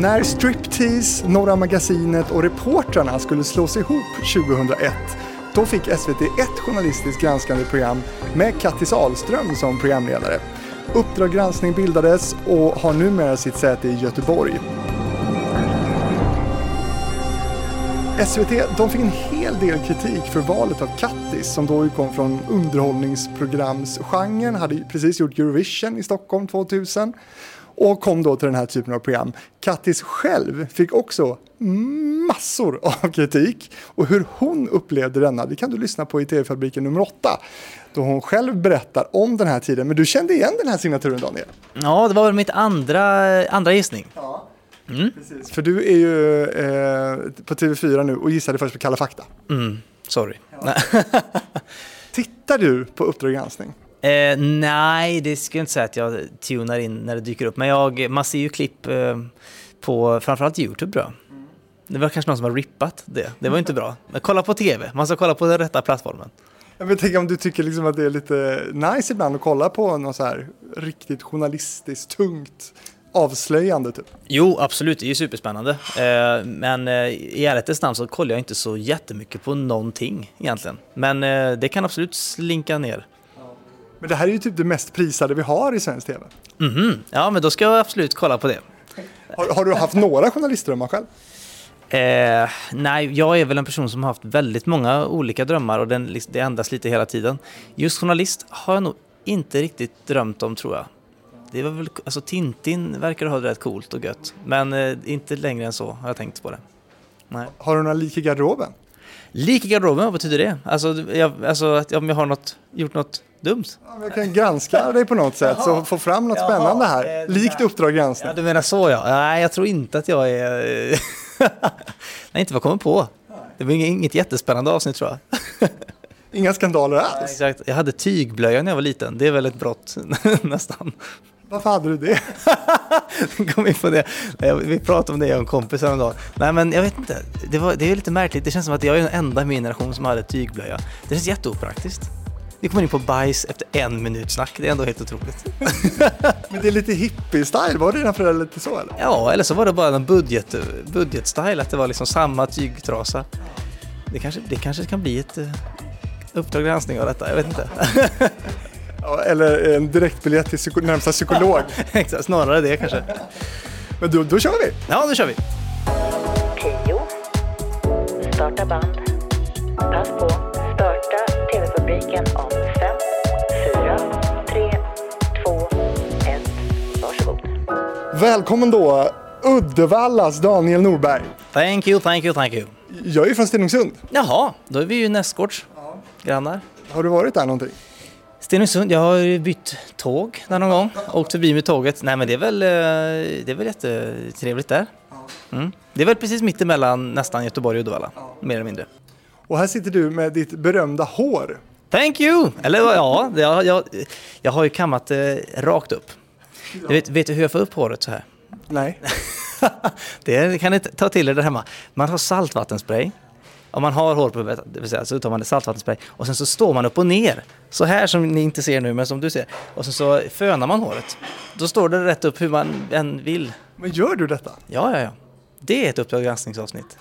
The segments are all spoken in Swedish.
När Striptease, Norra Magasinet och Reportrarna skulle slås ihop 2001 då fick SVT ett journalistiskt granskande program med Kattis Ahlström som programledare. Uppdrag granskning bildades och har numera sitt säte i Göteborg. SVT de fick en hel del kritik för valet av Kattis som då kom från underhållningsprogramsgenren, hade precis gjort Eurovision i Stockholm 2000 och kom då till den här typen av program. Kattis själv fick också massor av kritik och hur hon upplevde denna, det kan du lyssna på i TV-fabriken nummer 8 då hon själv berättar om den här tiden. Men du kände igen den här signaturen Daniel? Ja, det var väl mitt andra, andra gissning. Ja. Mm. Precis. För du är ju eh, på TV4 nu och gissade först på Kalla fakta. Mm. Sorry. Ja. Tittar du på Uppdrag granskning? Eh, nej, det skulle jag inte säga att jag tunar in när det dyker upp. Men jag, man ser ju klipp eh, på framförallt YouTube tror jag. Det var kanske någon som har rippat det. Det var inte bra. Men kolla på TV, man ska kolla på den rätta plattformen. Jag vill tänka om du tycker liksom att det är lite nice ibland att kolla på något så här riktigt journalistiskt tungt avslöjande typ? Jo, absolut, det är ju superspännande. Eh, men eh, i ärlighetens namn så kollar jag inte så jättemycket på någonting egentligen. Men eh, det kan absolut slinka ner. Men det här är ju typ det mest prisade vi har i svensk TV. Mm. Ja, men då ska jag absolut kolla på det. Har, har du haft några journalistdrömmar själv? Eh, nej, jag är väl en person som har haft väldigt många olika drömmar och den, det ändras lite hela tiden. Just journalist har jag nog inte riktigt drömt om tror jag. Det var väl, alltså Tintin verkar ha det rätt coolt och gött. Men eh, inte längre än så har jag tänkt på det. Nej. Har du några lik i garderoben? Lik i garderoben, vad betyder det? Alltså, jag, alltså att om jag har något, gjort något dumt? Ja, jag kan granska dig på något sätt och få fram något Jaha, spännande här. Likt Uppdrag granskning. Ja, du menar så ja. Nej, jag tror inte att jag är... Nej, inte vad jag kommer på. Det var inget jättespännande avsnitt tror jag. Inga skandaler alls? Nej, exakt. Jag hade tygblöja när jag var liten. Det är väl ett brott nästan. Varför hade du det? kom in på det. Vi pratade om det jag och en kompis häromdagen. Nej men jag vet inte. Det, var, det är lite märkligt. Det känns som att jag är den enda i min generation som hade tygblöja. Det känns jätteopraktiskt. Vi kommer in på bajs efter en minut snack. Det är ändå helt otroligt. men det är lite hippie-style. Var det dina föräldrar lite så eller? Ja, eller så var det bara en budget, budget-style. Att det var liksom samma tygtrasa. Det kanske, det kanske kan bli ett uh, Uppdrag granskning av detta. Jag vet inte. Ja, eller en direktbiljett till psyko närmsta psykolog. Exakt, snarare det kanske. Men då, då kör vi! Ja, då kör vi. 10. Starta band. Pass på. Starta TV-fabriken om 5, 4, 3, 2, 1. Varsågod. Välkommen då, Uddevallas Daniel Norberg. Thank you, thank you, thank you. Jag är ju från Stenungsund. Jaha, då är vi ju nästgårds ja. grannar. Har du varit där någonting? Stenungsund, jag har bytt tåg där någon gång. Åkt förbi med tåget. Nej men det är väl, eh, det är väl jättetrevligt där. Mm. Det är väl precis mitt emellan nästan Göteborg och Uddevalla, mer eller mindre. Och här sitter du med ditt berömda hår. Thank you! Eller ja, jag, jag, jag har ju kammat det rakt upp. Ja. Vet, vet du hur jag får upp håret så här? Nej. det kan ni ta till er där hemma. Man har saltvattenspray om man har hårpulver, det vill säga, så tar man saltvattenspray och sen så står man upp och ner. Så här som ni inte ser nu, men som du ser. Och sen så fönar man håret. Då står det rätt upp hur man än vill. Men gör du detta? Ja, ja, ja. Det är ett Uppdrag granskningsavsnitt.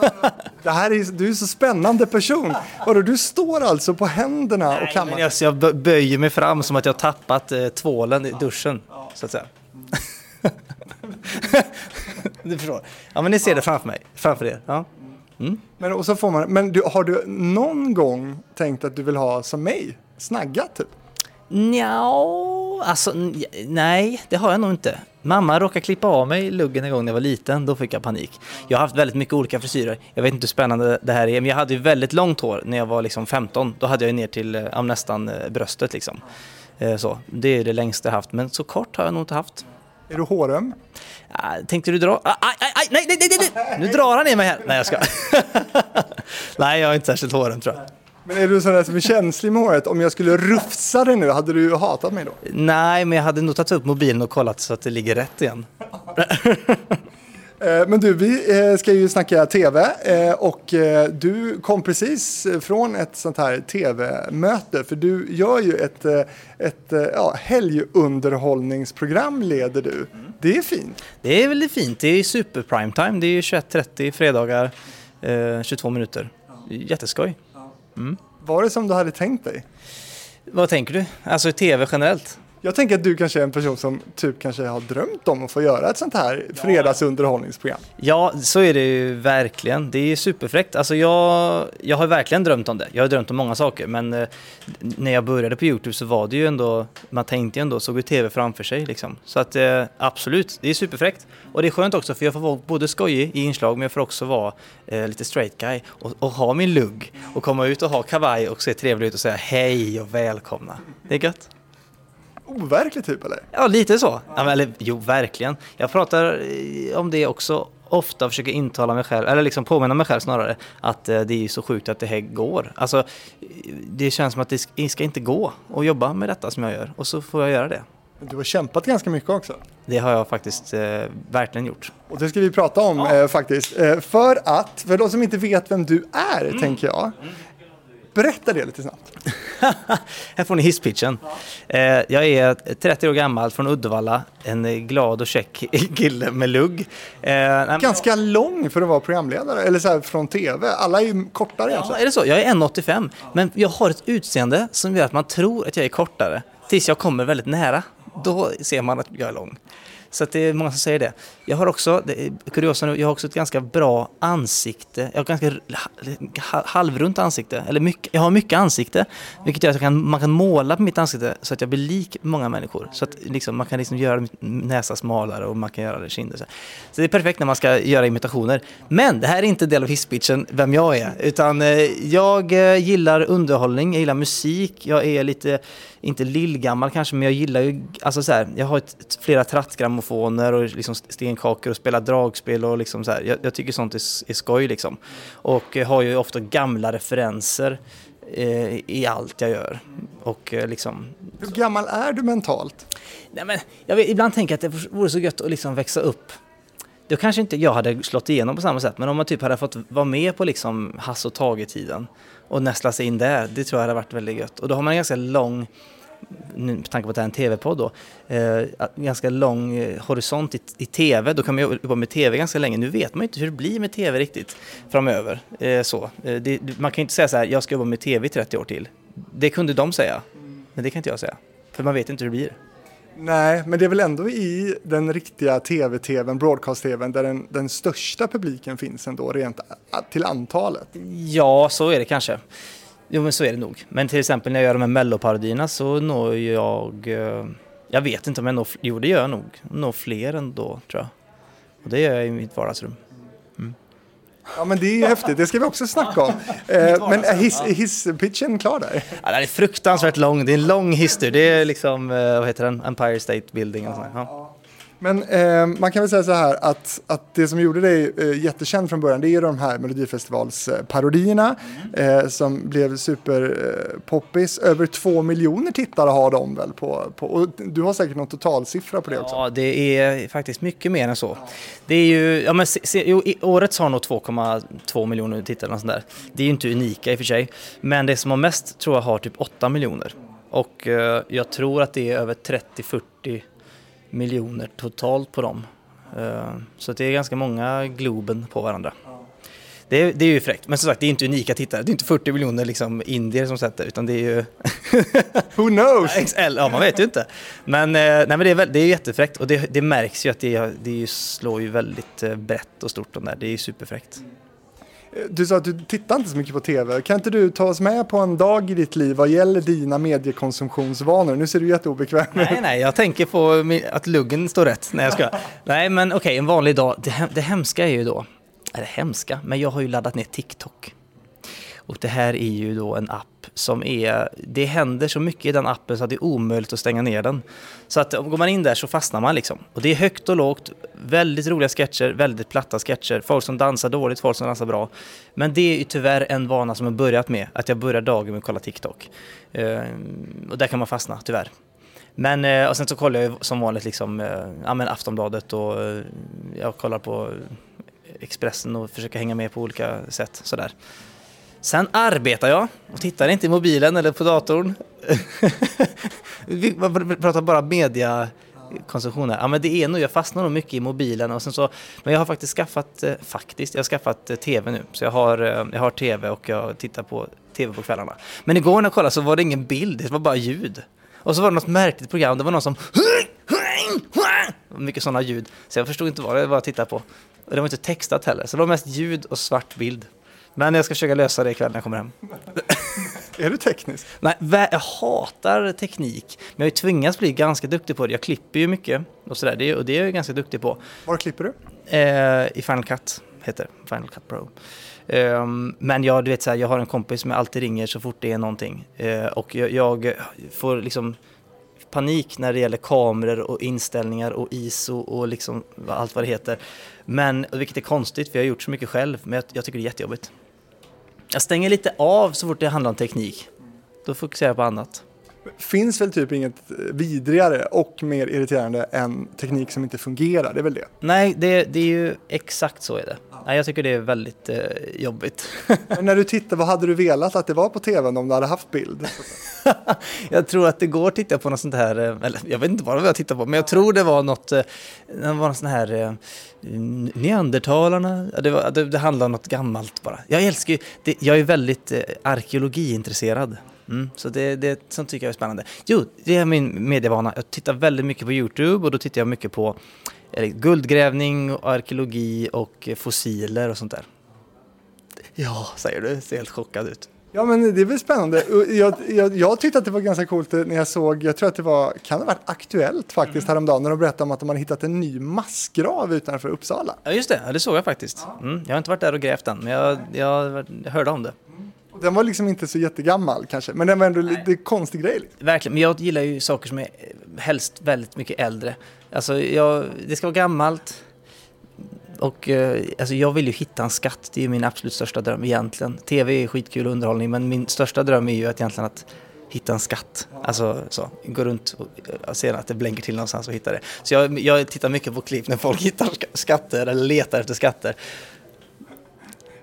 det här är, du är så spännande person. Vadå, du står alltså på händerna Nej, och kammar? Men jag, jag böjer mig fram som att jag tappat eh, tvålen i duschen, ja. så att säga. du förstår. Ja, men ni ser det framför mig, framför er. Ja. Mm. Men, och så får man, men du, har du någon gång tänkt att du vill ha som mig, snaggat typ? Ja, alltså nej, det har jag nog inte. Mamma råkade klippa av mig luggen en gång när jag var liten, då fick jag panik. Jag har haft väldigt mycket olika frisyrer. Jag vet inte hur spännande det här är, men jag hade ju väldigt långt hår när jag var liksom 15. Då hade jag ner till ja, nästan eh, bröstet liksom. Eh, så, det är det längsta jag haft, men så kort har jag nog inte haft. Är du håröm? tänkte du dra? Aj, aj, aj, nej, nej, nej, nej! Nu drar han i mig här. Nej, jag ska. nej, jag är inte särskilt håröm tror jag. Men är du sån där som är känslig med håret? Om jag skulle rufsa dig nu, hade du hatat mig då? Nej, men jag hade nog tagit upp mobilen och kollat så att det ligger rätt igen. Eh, men du, vi eh, ska ju snacka tv eh, och du kom precis från ett sånt här tv-möte för du gör ju ett, ett ja, helgunderhållningsprogram leder du Det är fint. Det är väldigt fint. Det är super prime time. Det är ju 21.30 fredagar, eh, 22 minuter. Jätteskoj. Var det som du hade tänkt dig? Vad tänker du? Alltså TV generellt? Jag tänker att du kanske är en person som typ kanske har drömt om att få göra ett sånt här fredagsunderhållningsprogram. Ja, så är det ju verkligen. Det är superfräckt. Alltså jag, jag har verkligen drömt om det. Jag har drömt om många saker, men eh, när jag började på Youtube så var det ju ändå, man tänkte ju ändå, såg ju TV framför sig liksom. Så att eh, absolut, det är superfräckt. Och det är skönt också för jag får vara både skojig i inslag, men jag får också vara eh, lite straight guy och, och ha min lugg och komma ut och ha kavaj och se trevlig ut och säga hej och välkomna. Det är gött. Overklig typ eller? Ja, lite så. Ja, eller, jo, verkligen. Jag pratar eh, om det också ofta och försöker intala mig själv, eller liksom påminna mig själv snarare, att eh, det är så sjukt att det här går. Alltså, det känns som att det ska- inte gå att jobba med detta som jag gör och så får jag göra det. Du har kämpat ganska mycket också. Det har jag faktiskt eh, verkligen gjort. Och det ska vi prata om eh, faktiskt. Eh, för att, för de som inte vet vem du är, Mm. tänker jag. Berätta det lite snabbt. här får ni hisspitchen. Eh, jag är 30 år gammal från Uddevalla, en glad och käck kille med lugg. Eh, Ganska lång för att vara programledare, eller så här från tv. Alla är ju kortare Ja, egentligen. är det så? Jag är 1,85 men jag har ett utseende som gör att man tror att jag är kortare tills jag kommer väldigt nära. Då ser man att jag är lång. Så att det är många som säger det. Jag har också, det är kuriosa nu, jag har också ett ganska bra ansikte. Jag har ett ganska halvrunt ansikte. Eller mycket, jag har mycket ansikte. Vilket gör att jag kan, man kan måla på mitt ansikte så att jag blir lik många människor. Så att liksom, man kan liksom göra min näsa smalare och man kan göra det kinder. Så. så det är perfekt när man ska göra imitationer. Men det här är inte en del av hisspitchen, vem jag är. Utan eh, jag eh, gillar underhållning, jag gillar musik, jag är lite, inte lillgammal kanske, men jag gillar ju, alltså så här, jag har ett, flera trattgram trattgrammofoner och liksom stenkakor och spelar dragspel och liksom så här. Jag, jag tycker sånt är, är skoj liksom. Och eh, har ju ofta gamla referenser eh, i allt jag gör. Och eh, liksom, Hur gammal är du mentalt? Nej, men jag vet, ibland tänker jag att det vore så gött att liksom växa upp. Då kanske inte jag hade slått igenom på samma sätt, men om man typ hade fått vara med på liksom Hasse och Tage-tiden och nästla sig in där, det tror jag hade varit väldigt gött. Och då har man en ganska lång, med tanke på att det är en tv-podd då, eh, ganska lång eh, horisont i, i tv. Då kan man jobba med tv ganska länge. Nu vet man ju inte hur det blir med tv riktigt framöver. Eh, så. Eh, det, man kan ju inte säga så här, jag ska jobba med tv i 30 år till. Det kunde de säga, men det kan inte jag säga. För man vet inte hur det blir. Nej, men det är väl ändå i den riktiga tv-tvn, broadcast-tvn, där den, den största publiken finns ändå rent till antalet. Ja, så är det kanske. Jo, men så är det nog. Men till exempel när jag gör de här melloparodierna så når jag... eh, Jag vet inte om jag når... Jo, det gör jag nog. Når fler ändå, tror jag. Och det gör jag i mitt vardagsrum. Ja, men det är ju häftigt, det ska vi också snacka om. Eh, men är hiss, är hisspitchen klar där? Ja, den är fruktansvärt lång. Det är en lång history. Det är liksom, eh, vad heter den? Empire State Building. Och sånt. Ja. Men eh, man kan väl säga så här att, att det som gjorde dig eh, jättekänd från början det är ju de här Melodifestivalsparodierna eh, som blev superpoppis. Över två miljoner tittare har de väl på, på och du har säkert någon totalsiffra på det också. Ja, det är faktiskt mycket mer än så. Det är ju, ja men se, se, jo, årets har nog 2,2 miljoner tittare och sånt där. Det är ju inte unika i och för sig. Men det som har mest tror jag har typ 8 miljoner. Och eh, jag tror att det är över 30-40 miljoner totalt på dem. Eh, så det är ganska många Globen på varandra. Det är, det är ju fräckt, men som sagt det är inte unika tittare. Det är inte 40 miljoner liksom indier som sätter utan det är ju Who knows? XL, ja man vet ju inte. Men, eh, nej, men det, är väl, det är jättefräckt och det, det märks ju att det, det slår ju väldigt eh, brett och stort de där. Det är ju superfräckt. Du sa att du tittar inte så mycket på tv. Kan inte du ta oss med på en dag i ditt liv vad gäller dina mediekonsumtionsvanor? Nu ser du jätteobekväm ut. Nej, nej, jag tänker på att luggen står rätt när jag ska. Nej, men okej, en vanlig dag. Det, det hemska är ju då, eller hemska, men jag har ju laddat ner TikTok. Och det här är ju då en app som är, det händer så mycket i den appen så att det är omöjligt att stänga ner den. Så att går man in där så fastnar man liksom. Och det är högt och lågt, väldigt roliga sketcher, väldigt platta sketcher, folk som dansar dåligt, folk som dansar bra. Men det är ju tyvärr en vana som jag börjat med, att jag börjar dagen med att kolla TikTok. Ehm, och där kan man fastna, tyvärr. Men eh, och sen så kollar jag ju som vanligt liksom, eh, ja, men Aftonbladet och eh, jag kollar på Expressen och försöker hänga med på olika sätt sådär. Sen arbetar jag och tittar inte i mobilen eller på datorn. Vi pratar bara media, konsumtion här. Ja, men det är nog, jag fastnar nog mycket i mobilen och sen så, men jag har faktiskt skaffat, eh, faktiskt, jag har skaffat eh, TV nu. Så jag har, eh, jag har TV och jag tittar på TV på kvällarna. Men igår när jag kollade så var det ingen bild, det var bara ljud. Och så var det något märkligt program, det var någon som mycket sådana ljud. Så jag förstod inte vad det var jag tittade på. Och det var inte textat heller, så det var mest ljud och svart bild. Men jag ska försöka lösa det ikväll när jag kommer hem. Är du teknisk? Nej, jag hatar teknik, men jag har ju tvingats bli ganska duktig på det. Jag klipper ju mycket och sådär, det, och det är jag ganska duktig på. Var klipper du? Eh, I Final Cut heter det, Final Cut Pro. Ehm, men jag, du vet, så här, jag har en kompis som jag alltid ringer så fort det är någonting. Eh, och jag, jag får liksom panik när det gäller kameror och inställningar och ISO och liksom allt vad det heter. Men, vilket är konstigt för jag har gjort så mycket själv, men jag, jag tycker det är jättejobbigt. Jag stänger lite av så fort det handlar om teknik. Då fokuserar jag på annat. Finns väl typ inget vidrigare och mer irriterande än teknik som inte fungerar, det är väl det. Nej, det, det är ju exakt så är det. Nej, jag tycker det är väldigt eh, jobbigt. När du tittar, vad hade du velat att det var på tvn om du hade haft bild? jag tror att det går att titta på något sånt här, eh, eller jag vet inte vad jag tittade på, men jag tror det var något, eh, det var något sånt här eh, Neandertalarna, Ja, det, var, det, det handlar om något gammalt bara. Jag älskar ju, det, jag är väldigt eh, arkeologiintresserad. Mm, så det, det sånt tycker jag är spännande. Jo, det är min medievana. Jag tittar väldigt mycket på Youtube och då tittar jag mycket på eller, guldgrävning, och arkeologi och eh, fossiler och sånt där. Ja, säger du, ser helt chockad ut. Ja men det är väl spännande. Jag, jag, jag tyckte att det var ganska coolt när jag såg, jag tror att det var, kan det ha varit Aktuellt faktiskt häromdagen när de berättade om att de hade hittat en ny massgrav utanför Uppsala. Ja, just det. Det såg jag faktiskt. Mm, jag har inte varit där och grävt än, men jag, jag hörde om det. Den var liksom inte så jättegammal kanske, men den var ändå lite konstig grej. Liksom. Verkligen, men jag gillar ju saker som är eh, helst väldigt mycket äldre. Alltså, jag, det ska vara gammalt. Och eh, alltså, jag vill ju hitta en skatt, det är ju min absolut största dröm egentligen. TV är skitkul underhållning, men min största dröm är ju att egentligen att hitta en skatt. Alltså så, gå runt och och se att det blänker till någonstans och hitta det. Så jag, jag tittar mycket på klipp när folk hittar ska- skatter eller letar efter skatter.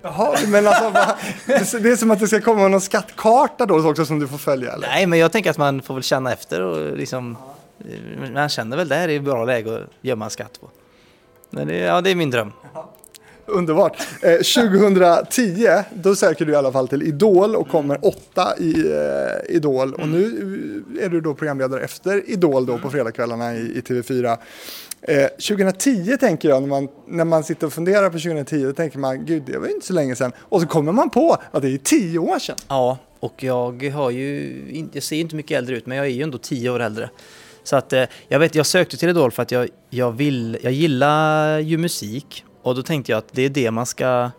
Jaha, men alltså va? det är som att det ska komma någon skattkarta då också som du får följa eller? Nej, men jag tänker att man får väl känna efter och liksom... eh, Man känner väl där är bra läge att gömma skatt på. Men det, ja, det är min dröm. Underbart. Eh, 2010, då söker du i alla fall till Idol och kommer åtta i eh, Idol. Och nu är du då programledare efter Idol då på fredagskvällarna i, i TV4. Eh, 2010 tänker jag, när man, när man sitter och funderar på 2010, då tänker man gud det var ju inte så länge sedan. Och så kommer man på att det är tio år sedan. Ja, och jag har ju... Jag ser ju inte mycket äldre ut, men jag är ju ändå tio år äldre. Så att eh, jag vet, jag sökte till Idol för att jag, jag vill... Jag gillar ju musik och då tänkte jag att det är det man ska...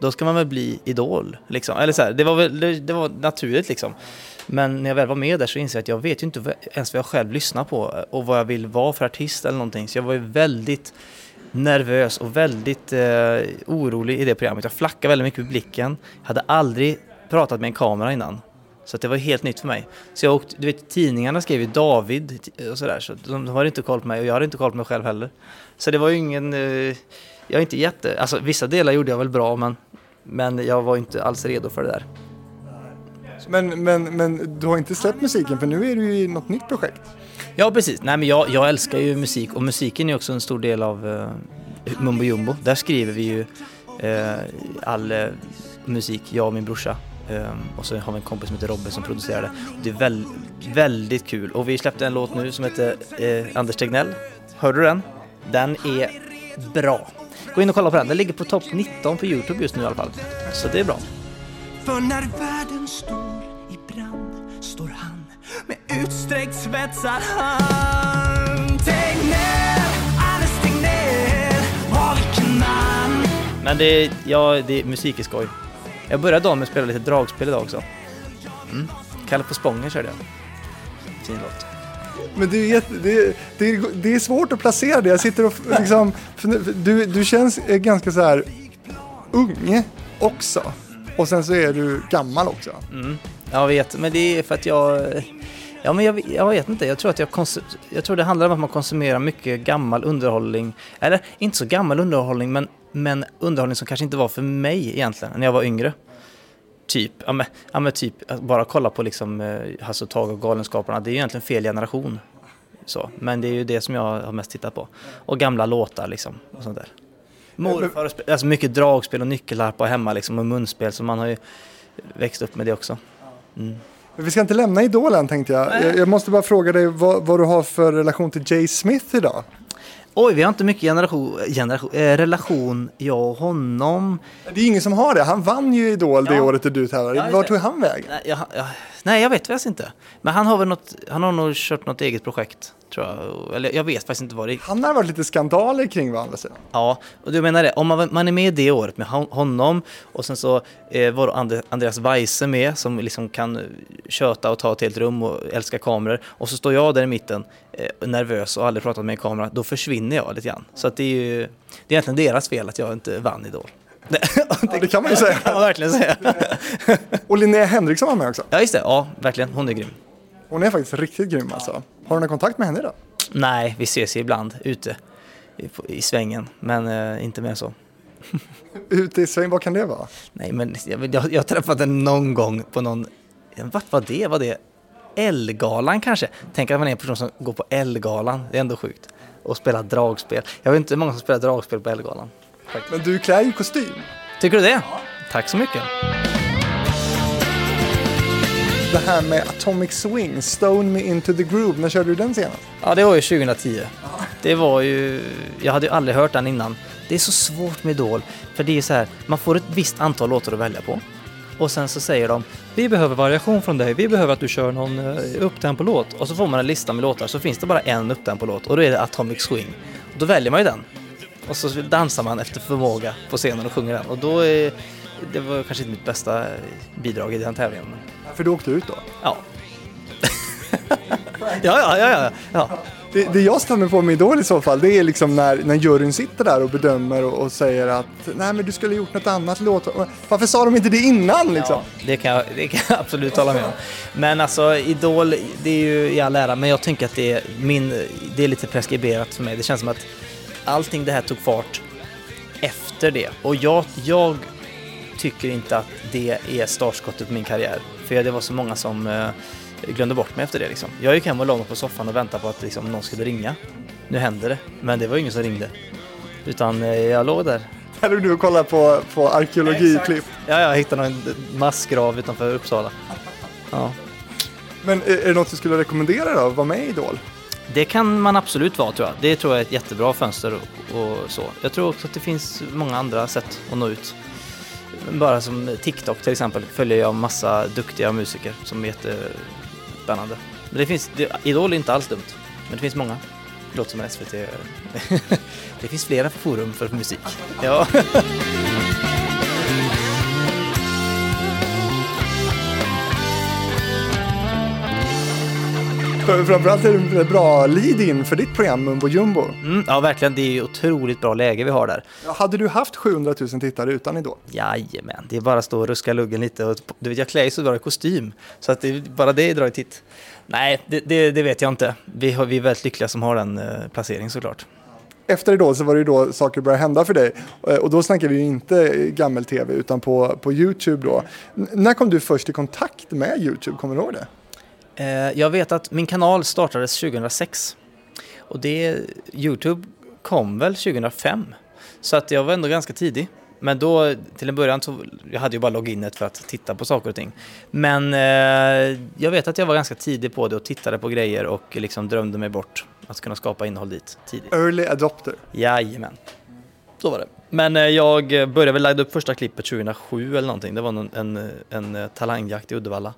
Då ska man väl bli idol, liksom. Eller så här, det var väl det, det var naturligt liksom. Men när jag väl var med där så insåg jag att jag vet ju inte ens vad jag själv lyssnar på och vad jag vill vara för artist eller någonting. Så jag var ju väldigt nervös och väldigt eh, orolig i det programmet. Jag flackade väldigt mycket med blicken. Jag hade aldrig pratat med en kamera innan. Så att det var helt nytt för mig. Så jag åkte, du vet tidningarna skrev ju David eh, och sådär. Så de, de hade inte koll på mig och jag hade inte koll på mig själv heller. Så det var ju ingen, eh, jag är inte jätte, alltså vissa delar gjorde jag väl bra men, men jag var inte alls redo för det där. Men, men, men du har inte släppt musiken för nu är du i något nytt projekt. Ja precis, nej men jag, jag älskar ju musik och musiken är också en stor del av uh, Mumbo Jumbo. Där skriver vi ju eh, all eh, musik, jag och min brorsa. Ehm, och så har vi en kompis som heter Robin som producerar det. Det är väl, väldigt kul. Och vi släppte en låt nu som heter eh, Anders Tegnell. Hörde du den? Den är bra. Gå in och kolla på den. Den ligger på topp 19 på Youtube just nu i alla fall. Så det är bra. För när världen står utsträckt svetsad hand. Tegnell, Anders Tegnell, var vilken man. Men det, ja, det, musik är skoj. Jag började dagen med att spela lite dragspel idag också. Mm. Kalle på Spången körde jag. Fin låt. Men det är, jätte, det, det, är, det är svårt att placera det. Jag sitter och f- liksom, för du, du känns eh, ganska så här ung också. Och sen så är du gammal också. Mm. Jag vet, men det är för att jag... Ja, men jag, jag vet inte. Jag tror, att jag, jag tror det handlar om att man konsumerar mycket gammal underhållning. Eller inte så gammal underhållning, men, men underhållning som kanske inte var för mig egentligen när jag var yngre. Typ, ja men, ja, men typ att bara kolla på liksom eh, Hasse och Tage och Galenskaparna. Det är ju egentligen fel generation. Så. Men det är ju det som jag har mest tittat på. Och gamla låtar liksom. Och sånt där. Morfar, och alltså mycket dragspel och nyckelharpa hemma liksom och munspel. Så man har ju växt upp med det också. Mm. Men Vi ska inte lämna idolen tänkte jag. Jag, jag måste bara fråga dig vad, vad du har för relation till Jay Smith idag. Oj, vi har inte mycket generation, generation, eh, relation, jag och honom. Det är ingen som har det. Han vann ju Idol det Ja. året du tävlade. Ja, det. tog han vägen? Nej jag, jag, nej, jag vet faktiskt inte. Men han har väl något, han har nog kört något eget projekt, tror jag. Eller jag vet faktiskt inte vad det är. Han har varit lite skandaler kring va, andra sidan. Ja, och du menar det, om man, man är med det året med hon- honom och sen så eh, var Ande- Andreas Weise med som liksom kan eh, köta och ta ett helt rum och älska kameror och så står jag där i mitten eh, nervös och aldrig pratat med en kamera, då försvinner jag lite grann. Så att det är ju, det är egentligen deras fel att jag inte vann Idol. Det, Ja, det kan man ju säga. man verkligen säga. Och Linnea Henriksson var med också. Ja, just det, ja, verkligen, hon är grym. Hon är faktiskt riktigt grym alltså. Har du någon kontakt med henne idag? Nej, vi ses ibland ute i, i svängen, men eh, inte mer så. Ute i sväng, vad kan det vara? Nej, men jag, jag, jag träffade henne någon gång på någon... Vart var det? Var det Elgalan kanske? Tänk att man är en person som går på Elgalan. Det är ändå sjukt. Och spelar dragspel. Jag vet inte hur många som spelar dragspel på Elgalan. Men du klär ju kostym. Tycker du det? Tack så mycket. Det här med Atomic Swing, Stone Me Into The Groove, när körde du den senast? Ja, det var ju 2010. Det var ju... Jag hade ju aldrig hört den innan. Det är så svårt med Idol. För det är så här, man får ett visst antal låtar att välja på. Och sen så säger de Vi behöver variation från dig, vi behöver att du kör någon uh, upptempo-låt. Och så får man en lista med låtar, så finns det bara en upptempo-låt och då är det Atomic Swing. Och då väljer man ju den. Och så dansar man efter förmåga på scenen och sjunger den. Och då är... Det var kanske inte mitt bästa bidrag i den tävlingen. För du åkte ut då. ja. ja, ja, ja, ja, ja. Det, det jag stämmer på med Idol i så fall, det är liksom när, när juryn sitter där och bedömer och, och säger att nej men du skulle ha gjort något annat låt. Varför sa de inte det innan liksom? Ja, det kan, jag, det kan jag absolut hålla med om. Men alltså Idol, det är ju i all ära, men jag tänker att det är, min, det är lite preskriberat för mig. Det känns som att allting det här tog fart efter det. Och jag, jag tycker inte att det är startskottet på min karriär. För det var så många som eh, glömde bort mig efter det. Liksom. Jag gick hem och la mig på soffan och väntade på att liksom, någon skulle ringa. Nu händer det, men det var ingen som ringde. Utan eh, jag låg där Här är du och kollar på, på arkeologiklipp. Ja, jag hittade en massgrav utanför Uppsala. Ja. Men är, är det något du skulle rekommendera då, att vara med i Idol? Det kan man absolut vara tror jag. Det tror jag är ett jättebra fönster och, och så. Jag tror också att det finns många andra sätt att nå ut. Bara som TikTok till exempel följer jag massa duktiga musiker som är jättespännande. Men det finns, det, Idol är inte alls dumt, men det finns många. Det låter som en SVT. det finns flera forum för musik. Ja. framförallt är det en bra lead-in för ditt program Mumbo Jumbo. Mm, ja, verkligen. Det är ju otroligt bra läge vi har där. Hade du haft 700 000 tittare utan Idol? Jajamän, det är bara att stå och ruska luggen lite. Och, du vet, jag klär ju så bra i kostym, så att det, bara det drar ju titt. Nej, det, det, det vet jag inte. Vi, har, vi är väldigt lyckliga som har den eh, placeringen såklart. Efter Idol så var det ju då saker började hända för dig. Eh, Och då snackar vi ju inte gammel-tv utan på, på YouTube då. N- när kom du först i kontakt med YouTube? Kommer du ihåg det? Eh, jag vet att min kanal startades 2006. Och det, Youtube kom väl 2005. Så att jag var ändå ganska tidig. Men då, till en början, så, jag hade ju bara loginet för att titta på saker och ting. Men eh, jag vet att jag var ganska tidig på det och tittade på grejer och liksom drömde mig bort att kunna skapa innehåll dit tidigt. Early adopter. Jajamän. Så var det. Men eh, jag började väl ladda upp första klippet 2007 eller någonting. Det var en, en, en eh, talangjakt i Uddevalla.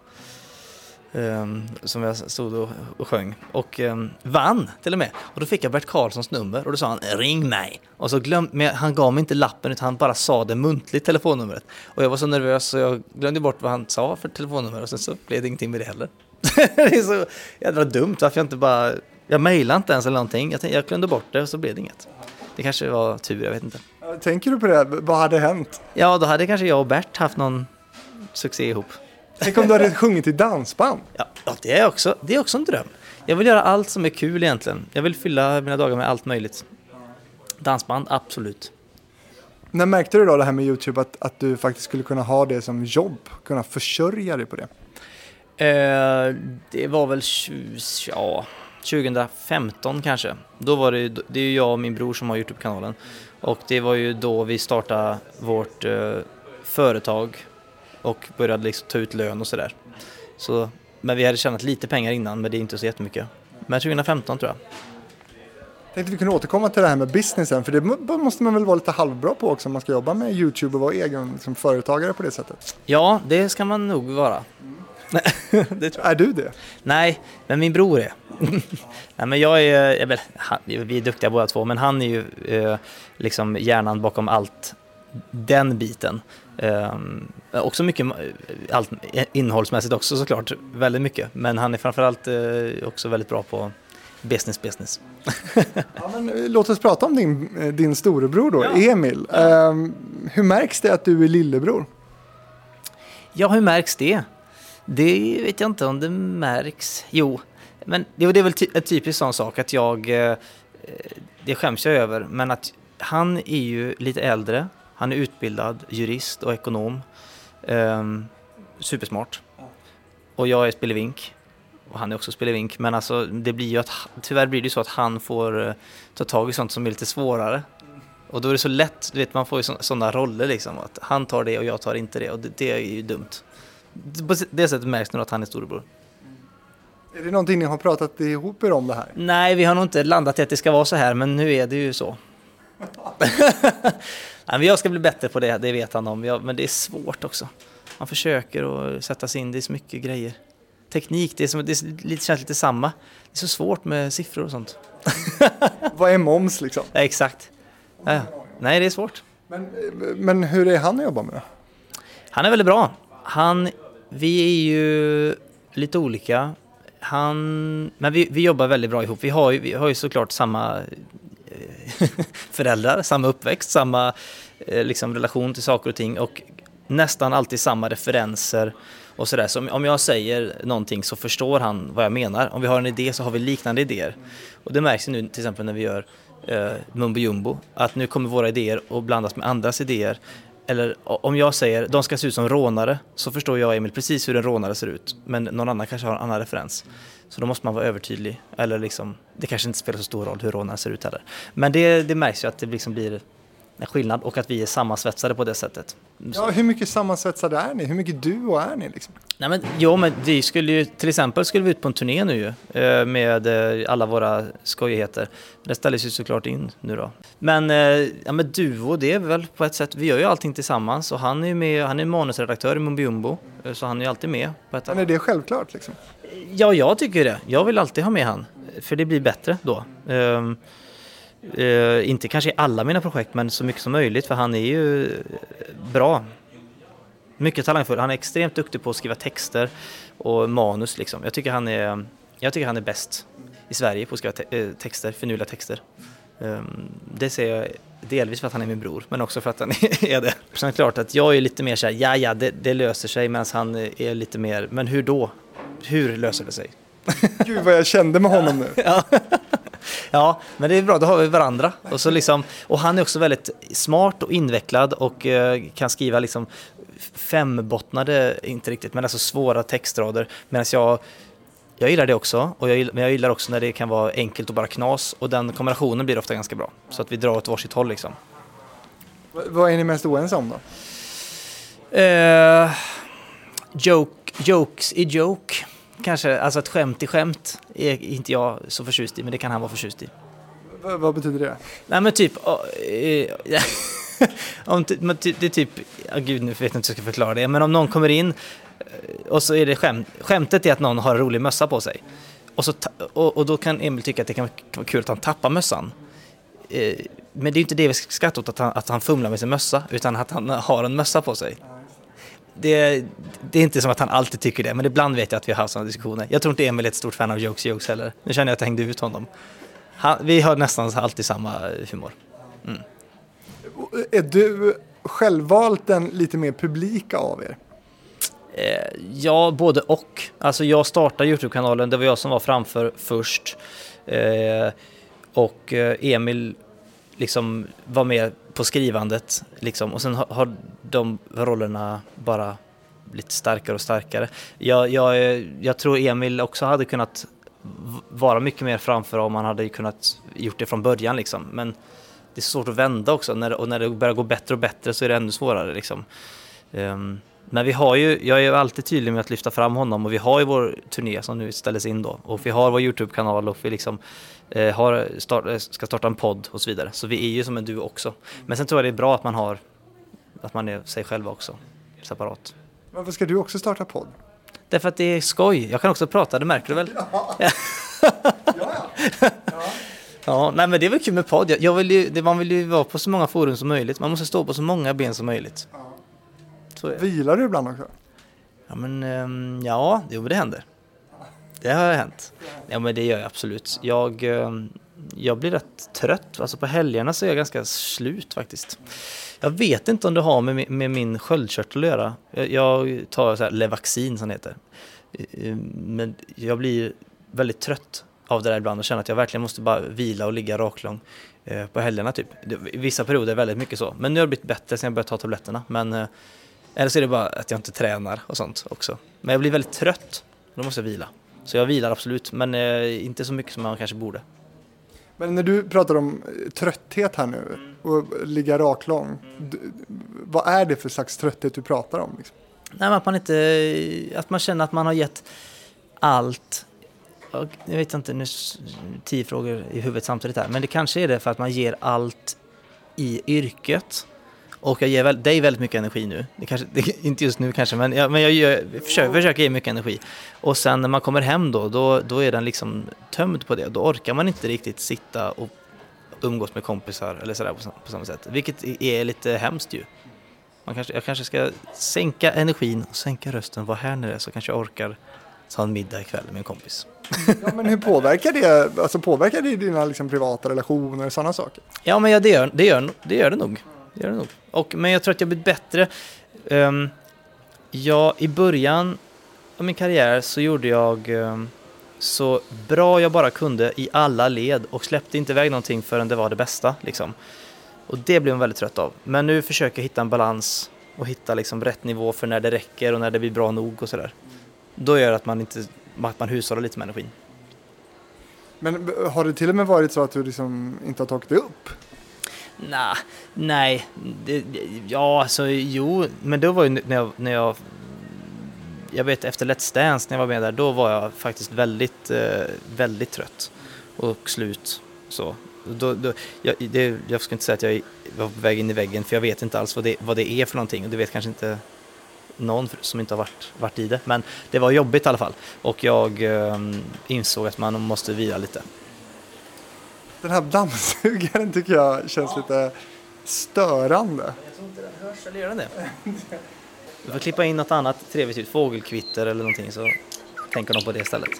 Ehm, som jag stod och, och sjöng. Och ehm, vann till och med. Och då fick jag Bert Karlssons nummer och då sa han ring mig. Och så glöm, men han gav mig inte lappen utan han bara sa det muntligt telefonnumret. Och jag var så nervös så jag glömde bort vad han sa för telefonnummer och sen så blev det ingenting med det heller. det är så jävla dumt varför jag inte bara... Jag mejlade inte ens eller någonting. Jag, tänkte, jag glömde bort det och så blev det inget. Det kanske var tur, jag vet inte. Tänker du på det? Vad hade hänt? Ja, då hade kanske jag och Bert haft någon succé ihop. Tänk om du hade sjungit i dansband? Ja, ja det, är också, det är också en dröm. Jag vill göra allt som är kul egentligen. Jag vill fylla mina dagar med allt möjligt. Dansband, absolut. När märkte du då det här med YouTube att, att du faktiskt skulle kunna ha det som jobb? Kunna försörja dig på det? Eh, det var väl tju- ja, 2015 kanske. Då var det, ju- det är ju jag och min bror som har Youtube-kanalen. Och det var ju då vi startade vårt eh, företag och började liksom ta ut lön och sådär. Så, men vi hade tjänat lite pengar innan, men det är inte så jättemycket. Men 2015 tror jag. Tänkte vi kunde återkomma till det här med businessen, för det må- måste man väl vara lite halvbra på också om man ska jobba med YouTube och vara egen liksom, företagare på det sättet. Ja, det ska man nog vara. Är du det? Nej, men min bror är. Nej, men jag är, jag väl, han, vi är duktiga båda två, men han är ju eh, liksom hjärnan bakom allt den biten. Um, också mycket, allt innehållsmässigt också såklart, väldigt mycket. Men han är framförallt eh, också väldigt bra på business business. Ja, men, eh, låt oss prata om din, eh, din storebror då, Emil. Ehm, hur märks det att du är lillebror? Ja, hur märks det? Det vet jag inte om det märks. Jo, men det, det är väl ty, en typisk sån sak att jag, det skäms jag över, men att han är ju lite äldre, han är utbildad jurist och ekonom, ehm, supersmart. Och jag är spelevink, och han är också spelevink, men alltså det blir ju att, tyvärr blir det ju så att han får eh, ta tag i sånt som är lite svårare. Och då är det så lätt, du vet man får ju sådana roller liksom, att han tar det och jag tar inte det och det, det är ju dumt. På det sättet märks nog att han är storebror. Är det någonting ni har pratat ihop er om det här? Nej, vi har nog inte landat i att det ska vara så här, men nu är det ju så. Men jag ska bli bättre på det, det vet han om. Jag, men det är svårt också. Man försöker att sätta sig in, det är så mycket grejer. Teknik, det, är som, det är lite, känns lite samma. Det är så svårt med siffror och sånt. Vad är moms liksom? Ja, exakt. Ja. Nej, det är svårt. Men, men hur är han att jobba med? då? Han är väldigt bra. Han, vi är ju lite olika. Han, men vi, vi jobbar väldigt bra ihop. Vi har ju, vi har ju såklart samma föräldrar, samma uppväxt, samma eh, liksom relation till saker och ting och nästan alltid samma referenser och sådär. Så om- jag säger någonting så förstår han vad jag menar. Om vi har en idé så har vi liknande idéer. Och det märks ju nu till exempel när vi gör eh, Mumbo Jumbo, att nu kommer våra idéer att blandas med andras idéer. Eller om jag säger de ska se ut som rånare så förstår jag och Emil precis hur en rånare ser ut. Men någon annan kanske har en annan referens. Så då måste man vara övertydlig. Eller liksom, det kanske inte spelar så stor roll hur rånaren ser ut heller. Men det, det märks ju att det liksom blir skillnad och att vi är sammansvetsade på det sättet. Ja, hur mycket sammansvetsade är ni? Hur mycket duo är ni? Liksom? Nej men, jo, men vi skulle ju, till exempel skulle vi ut på en turné nu ju, eh, med eh, alla våra skojigheter. Det ställdes ju såklart in nu då. Men, eh, ja, men Duo, det är väl på ett sätt, vi gör ju allting tillsammans och han är ju med, han är manusredaktör i eh, så han är ju alltid med på ett Men är det självklart? Liksom? Ja, jag tycker det. Jag vill alltid ha med han, för det blir bättre då. Eh, inte kanske i alla mina projekt, men så mycket som möjligt, för han är ju bra. Mycket talangfull. Han är extremt duktig på att skriva texter och manus liksom. Jag tycker han är, jag tycker han är bäst i Sverige på att skriva te- eh, texter, finurliga texter. Ehm, det ser jag delvis för att han är min bror, men också för att han är det. Sen är det klart att jag är lite mer såhär, ja ja, det, det löser sig, medan han är lite mer, men hur då? Hur löser det sig? Gud vad jag kände med honom nu. Ja, men det är bra, då har vi varandra. Och, så liksom, och han är också väldigt smart och invecklad och eh, kan skriva liksom fembottnade, inte riktigt, men alltså svåra textrader. Medan jag, jag gillar det också, och jag, gillar- men jag gillar också när det kan vara enkelt och bara knas. Och den kombinationen blir ofta ganska bra. Så att vi drar åt varsitt håll liksom. V- vad är ni mest oense om då? Eh, joke, jokes i joke. Kanske, alltså ett skämt i skämt är inte jag så förtjust i, men det kan han vara förtjust i. V- vad betyder det? Nej men typ, eh, om det är typ, ja, gud nu vet jag inte hur jag ska förklara det, men om någon kommer in eh, och så är det skämt, skämtet är att någon har en rolig mössa på sig. Och, så, och, och då kan Emil tycka att det kan vara kul att han tappar mössan. Eh, Men det är ju inte det vi ska skratta åt, att han, att han fumlar med sin mössa, utan att han har en mössa på sig. Det, det är inte som att han alltid tycker det, men ibland vet jag att vi har haft sådana diskussioner. Jag tror inte Emil är ett stort fan av jokes jokes heller. Nu känner jag att jag hängde ut honom. Han, vi har nästan alltid samma humor. Är du självvalt den lite mer publika av er? Eh, ja, både och. Alltså jag startade Youtube-kanalen, det var jag som var framför först. Eh, och eh, Emil liksom var med på skrivandet. Liksom. Och sen har, har de rollerna bara blivit starkare och starkare. Jag, jag, jag tror Emil också hade kunnat vara mycket mer framför om han hade kunnat gjort det från början liksom. Men det är svårt att vända också och när, och när det börjar gå bättre och bättre så är det ännu svårare liksom. Um, men vi har ju, jag är ju alltid tydlig med att lyfta fram honom och vi har ju vår turné som nu ställdes in då och vi har vår Youtube-kanal och vi liksom har start, eh, ska starta en podd och så vidare. Så vi är ju som en duo också. Men sen tror jag det är bra att man har, att man är sig själva också, separat. Varför ska du också starta podd? Därför att det är skoj. Jag kan också prata, det märker du väl? Ja, nej men det är väl kul med podd. Jag, vill ju, man vill ju vara på så många forum som möjligt. Man måste stå på så många ben som möjligt. Det. Vilar du ibland också? Ja men ehm, ja, jo det händer. Det har hänt. Ja men det gör jag absolut. Jag, eh, jag blir rätt trött. Alltså på helgerna så är jag ganska slut faktiskt. Jag vet inte om det har med, med min sköldkörtel att göra. Jag, jag tar så här Levaxin som det heter. Eh, eh, men jag blir väldigt trött av det där ibland och känner att jag verkligen måste bara vila och ligga raklång på helgerna typ. I vissa perioder är det väldigt mycket så. Men nu har det blivit bättre sen jag började ta tabletterna. Men eller så är det bara att jag inte tränar och sånt också. Men jag blir väldigt trött. Då måste jag vila. Så jag vilar absolut, men eh, inte så mycket som man kanske borde. Men när du pratar om eh, trötthet här nu och ligga raklång. Vad är det för slags trötthet du pratar om? Liksom? Nej, att man inte, att man känner att man har gett allt. Jag vet inte, nu tio frågor i huvudet samtidigt här, men det kanske är det för att man ger allt i yrket. Och jag ger väl, dig väldigt mycket energi nu. Det kanske, det, inte just nu kanske, men, jag, men jag gör, försöker, försöker ge mycket energi. Och sen när man kommer hem då, då, då är den liksom tömd på det. Då orkar man inte riktigt sitta och umgås med kompisar eller sådär på, på samma sätt. Vilket är lite hemskt ju. Man kanske, jag kanske ska sänka energin och sänka rösten, vara här nere så kanske jag orkar ta en middag ikväll med en kompis. Ja, men hur påverkar det, alltså påverkar det dina liksom, privata relationer och sådana saker? Ja, men ja, det, gör, det, gör, det gör det nog. Det gör det nog. Och, men jag tror att jag blivit bättre. Um, ja, I början av min karriär så gjorde jag um, så bra jag bara kunde i alla led och släppte inte iväg någonting förrän det var det bästa. Liksom. Och det blev man väldigt trött av. Men nu försöker jag hitta en balans och hitta liksom rätt nivå för när det räcker och när det blir bra nog och sådär. Då gör det att man, inte, att man hushållar lite med energin. Men har det till och med varit så att du liksom inte har tagit det upp? Nah, nej, det, ja alltså jo, men då var ju när jag, när jag jag vet efter Let's Dance när jag var med där, då var jag faktiskt väldigt, eh, väldigt trött och slut. Så. Då, då, jag, det, jag ska inte säga att jag var på väg in i väggen för jag vet inte alls vad det, vad det är för någonting och det vet kanske inte någon som inte har varit, varit i det. Men det var jobbigt i alla fall och jag eh, insåg att man måste vila lite. Den här dammsugaren tycker jag känns lite störande. Jag tror inte den hörs, eller gör den det? Du får klippa in något annat trevligt ut, fågelkvitter eller någonting så tänker de på det istället.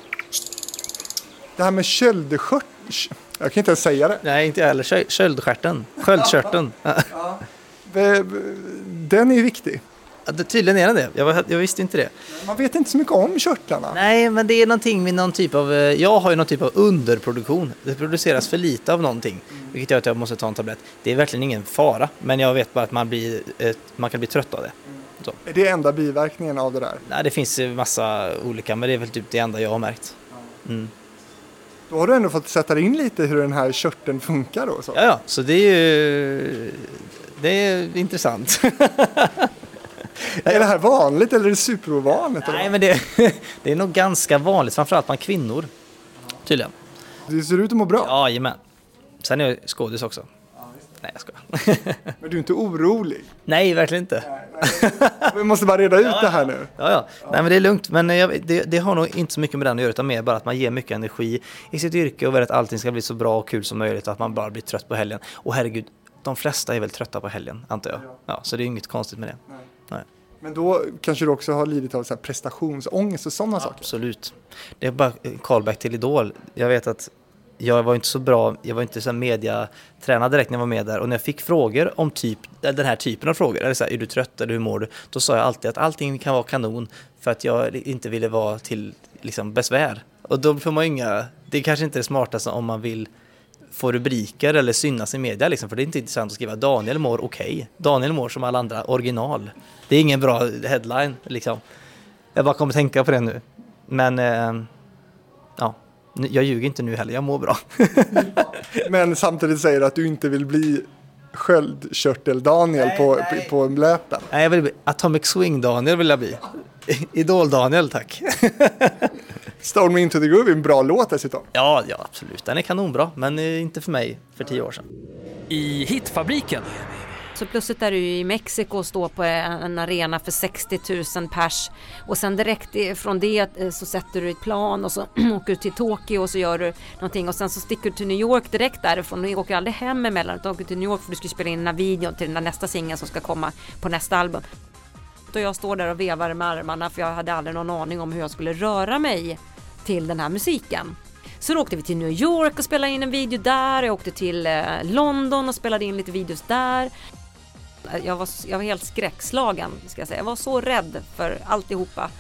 Det här med köldskört, jag kan inte ens säga det. Nej, inte jag heller. Sköldstjärten. Sköldkörteln. Ja, Den är ju viktig. Det- Tydligen är den det. Jag, jag visste inte det. Man vet inte så mycket om körtlarna. Nej, men det är någonting med någon typ av... eh, Jag har ju någon typ av underproduktion. Det produceras för lite av någonting. Vilket gör att jag måste ta en tablett. Det är verkligen ingen fara. Men jag vet bara att man, blir, eh, man kan bli trött av det. Så. Är det enda biverkningen av det där? Nej, det finns ju massa olika, men det är väl typ det enda jag har märkt. Mm. Då har du ändå fått sätta in lite hur den här körteln funkar då. Så. Ja, ja, så det är ju... Det är intressant. Är det här vanligt eller är det superovanligt? Nej, men det, det är nog ganska vanligt, framförallt bland kvinnor. Tydligen. Du ser ut att må bra. Ja, jajamän. Sen är jag skådis också. Nej, jag skojar. Men du är inte orolig. Nej, verkligen inte. Vi måste bara reda ut det här nu. Ja, ja. Nej, men det är lugnt. Men jag, det, det har nog inte så mycket med den att göra, utan mer bara att man ger mycket energi i sitt yrke och vill att allting ska bli så bra och kul som möjligt och att man bara blir trött på helgen. Och herregud, de flesta är väl trötta på helgen, antar jag. Ja, så det är inget konstigt med det. Nej. Men då kanske du också har lidit av så här prestationsångest och sådana saker. Absolut. Det är bara callback till Idol. Jag vet att jag var inte så bra, jag var inte så mediatränad direkt när jag var med där och när jag fick frågor om typ, den här typen av frågor, eller så här, är du trött eller hur mår du? Då sa jag alltid att allting kan vara kanon för att jag inte ville vara till liksom, besvär. Och då får man inga, det är kanske inte det smartaste om man vill få rubriker eller synas i media liksom, för det är inte intressant att skriva Daniel mår okej. Daniel mår som alla andra, original. Det är ingen bra headline liksom. Jag bara kommer tänka på det nu. Men eh, ja, Jag ljuger inte nu heller, jag mår bra. Men samtidigt säger du att du inte vill bli sköldkörtel-Daniel på, nej. på löpen. Nej, jag vill bli Atomic Swing-Daniel vill jag bli. Idol-Daniel, tack. Storm Me Into the Groove är en bra låt dessutom. Ja, ja, absolut. Den är kanonbra, men eh, inte för mig för tio år sedan. I Hitfabriken. Så plötsligt är du i Mexiko och står på en arena för 60 000 pers och sen direkt från det eh, så sätter du ett plan och så åker du till Tokyo och så gör du någonting och sen så sticker du till New York direkt därifrån. Du åker aldrig hem emellan utan åker till New York för du ska spela in den här videon till den där nästa singeln som ska komma på nästa album. Och jag står där och vevar med armarna för jag hade aldrig någon aning om hur jag skulle röra mig till den här musiken. Så då åkte vi till New York och spelade in en video där. Jag åkte till eh, London och spelade in lite videos där. Jag var, jag var helt skräckslagen, ska jag säga. Jag var så rädd för alltihopa.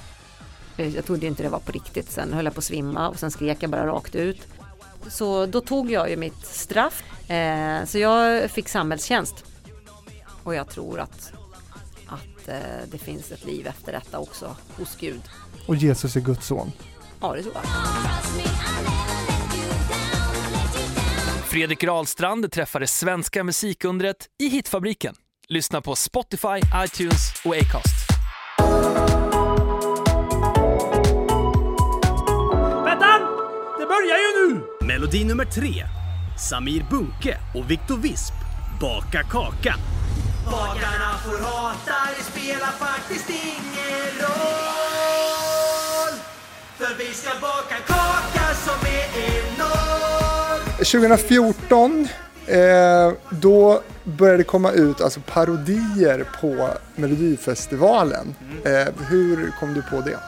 Jag trodde inte det var på riktigt. Sen höll jag på att svimma och sen skrek jag bara rakt ut. Så då tog jag ju mitt straff. Eh, så jag fick samhällstjänst. Och jag tror att, att eh, det finns ett liv efter detta också hos Gud. Och Jesus är Guds son. Ja, det tror jag. Fredrik Rahlstrand träffar det svenska musikundret i Hitfabriken. Lyssna på Spotify, iTunes och Acast. Vänta! Det börjar ju nu! Melodi nummer tre. Samir Bunke och Viktor Visp. Baka kaka. Bakarna får hata, det spelar faktiskt ingen roll. För vi ska baka kaka som är enorm. 2014, eh, då började det komma ut alltså, parodier på Melodifestivalen. Eh, hur kom du på det?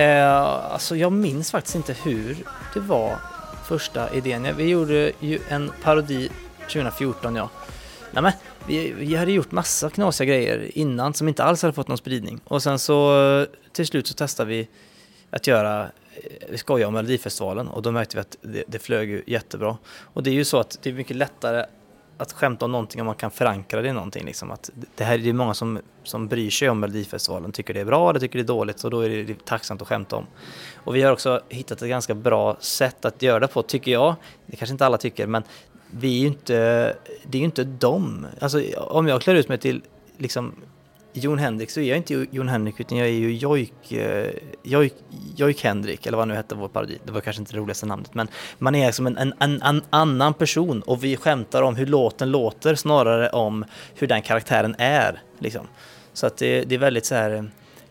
Eh, alltså jag minns faktiskt inte hur det var första idén. Vi gjorde ju en parodi 2014 ja. Nej, men, vi, vi hade gjort massa knasiga grejer innan som inte alls hade fått någon spridning. Och sen så eh, till slut så testade vi att göra, vi skojade om Melodifestivalen och då märkte vi att det, det flög ju jättebra. Och det är ju så att det är mycket lättare att skämta om någonting om man kan förankra det i någonting. Liksom. Att det här det är många som, som bryr sig om Melodifestivalen, tycker det är bra eller tycker det är dåligt och då är det tacksamt att skämta om. Och vi har också hittat ett ganska bra sätt att göra det på, tycker jag. Det kanske inte alla tycker, men vi är ju inte, det är ju inte dem. Alltså om jag klär ut mig till liksom Jon Henrik så är jag inte Jon Henrik utan jag är ju Jojk, eh, Jojk, Jojk Henrik eller vad nu hette vår parodi. Det var kanske inte det roligaste namnet men man är som en, en, en, en annan person och vi skämtar om hur låten låter snarare om hur den karaktären är. Liksom. Så att det, det är väldigt så här eh,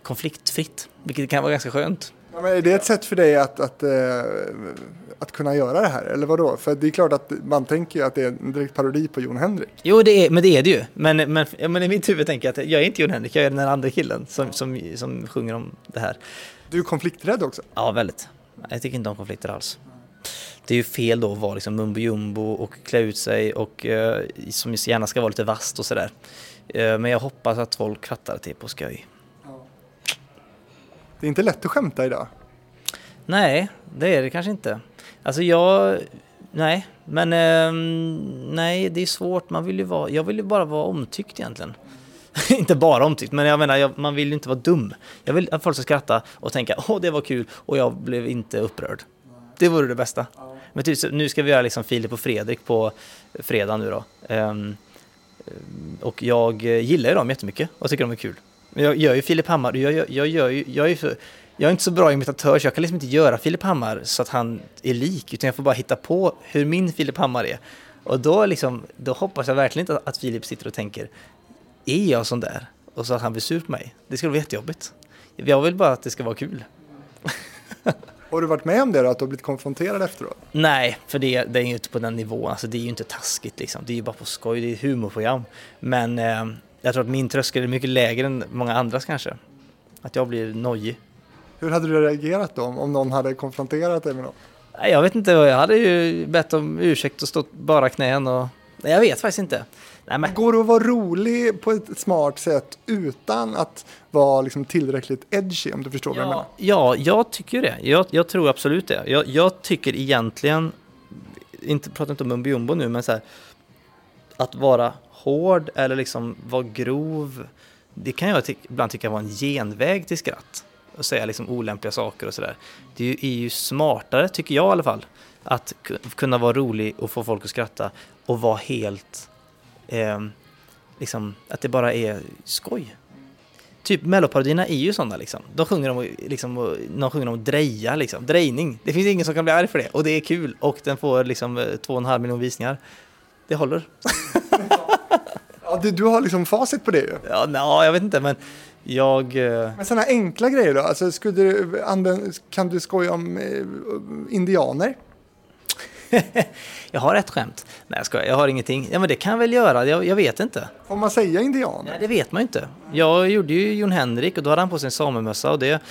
konfliktfritt vilket kan vara ganska skönt. Ja, men är det ett sätt för dig att, att, eh, att kunna göra det här? Eller vadå? För det är klart att man tänker ju att det är en direkt parodi på Jon Henrik. Jo, det är, men det är det ju. Men, men, ja, men i mitt huvud tänker jag att jag är inte Jon Henrik, jag är den andra killen som, som, som sjunger om det här. Du är konflikträdd också. Ja, väldigt. Jag tycker inte om konflikter alls. Det är ju fel då att vara liksom mumbo jumbo och klä ut sig och eh, som gärna ska vara lite vasst och sådär. Eh, men jag hoppas att folk fattar att det är på skoj. Det är inte lätt att skämta idag. Nej, det är det kanske inte. Alltså jag... Nej, men ehm, nej, det är svårt. Man vill ju vara, jag vill ju bara vara omtyckt egentligen. inte bara omtyckt, men jag menar, jag, man vill ju inte vara dum. Jag vill att folk ska skratta och tänka åh, det var kul och jag blev inte upprörd. Det vore det bästa. Men typ, nu ska vi göra liksom Filip och Fredrik på fredag nu då. Um, och jag gillar ju dem jättemycket och tycker de är kul. Men jag gör ju Filip Hammar, jag, jag, jag, gör ju, jag, är så, jag är inte så bra imitatör så jag kan liksom inte göra Filip Hammar så att han är lik utan jag får bara hitta på hur min Filip Hammar är. Och då, liksom, då hoppas jag verkligen inte att Filip sitter och tänker är jag sån där? Och så att han blir sur på mig. Det skulle vara jättejobbigt. Jag vill bara att det ska vara kul. Har du varit med om det då, att du har blivit konfronterad efteråt? Nej, för det, det är ju inte på den nivån. Alltså, det är ju inte taskigt liksom. Det är ju bara på skoj, det är ett humorprogram. Men eh, jag tror att min tröskel är mycket lägre än många andras kanske. Att jag blir nojig. Hur hade du reagerat då om någon hade konfronterat dig med något? Nej, Jag vet inte, jag hade ju bett om ursäkt och stått bara knän och... Nej, jag vet faktiskt inte. Nej, men... Går det att vara rolig på ett smart sätt utan att vara liksom tillräckligt edgy om du förstår vad jag menar? Ja, ja, jag tycker det. Jag, jag tror absolut det. Jag, jag tycker egentligen, inte pratar inte om mumbo nu, men så här, att vara hård eller liksom vara grov, det kan jag ty ibland tycka var en genväg till skratt. och säga liksom olämpliga saker och sådär. Det är ju, är ju smartare, tycker jag i alla fall, att kunna vara rolig och få folk att skratta och vara helt, eh, liksom, att det bara är skoj. Typ melloparodierna är ju sådana liksom. De sjunger om, liksom, de sjunger om dreja liksom, drejning. Det finns ingen som kan bli arg för det och det är kul och den får liksom eh, två och en halv miljon visningar. Det håller. Ja, du, du har liksom facit på det ju. Ja, nja, jag vet inte men jag... eh, Men sådana enkla grejer då? Alltså, skulle du använda, kan du skoja om eh, indianer? Jag har ett skämt. Nej jag skojar, jag har ingenting. Ja men det kan jag väl göra, jag, jag vet inte. Får man säga indianer? Nej det vet man ju inte. Jag gjorde ju Jon Henrik och då hade han på sig en samemössa och det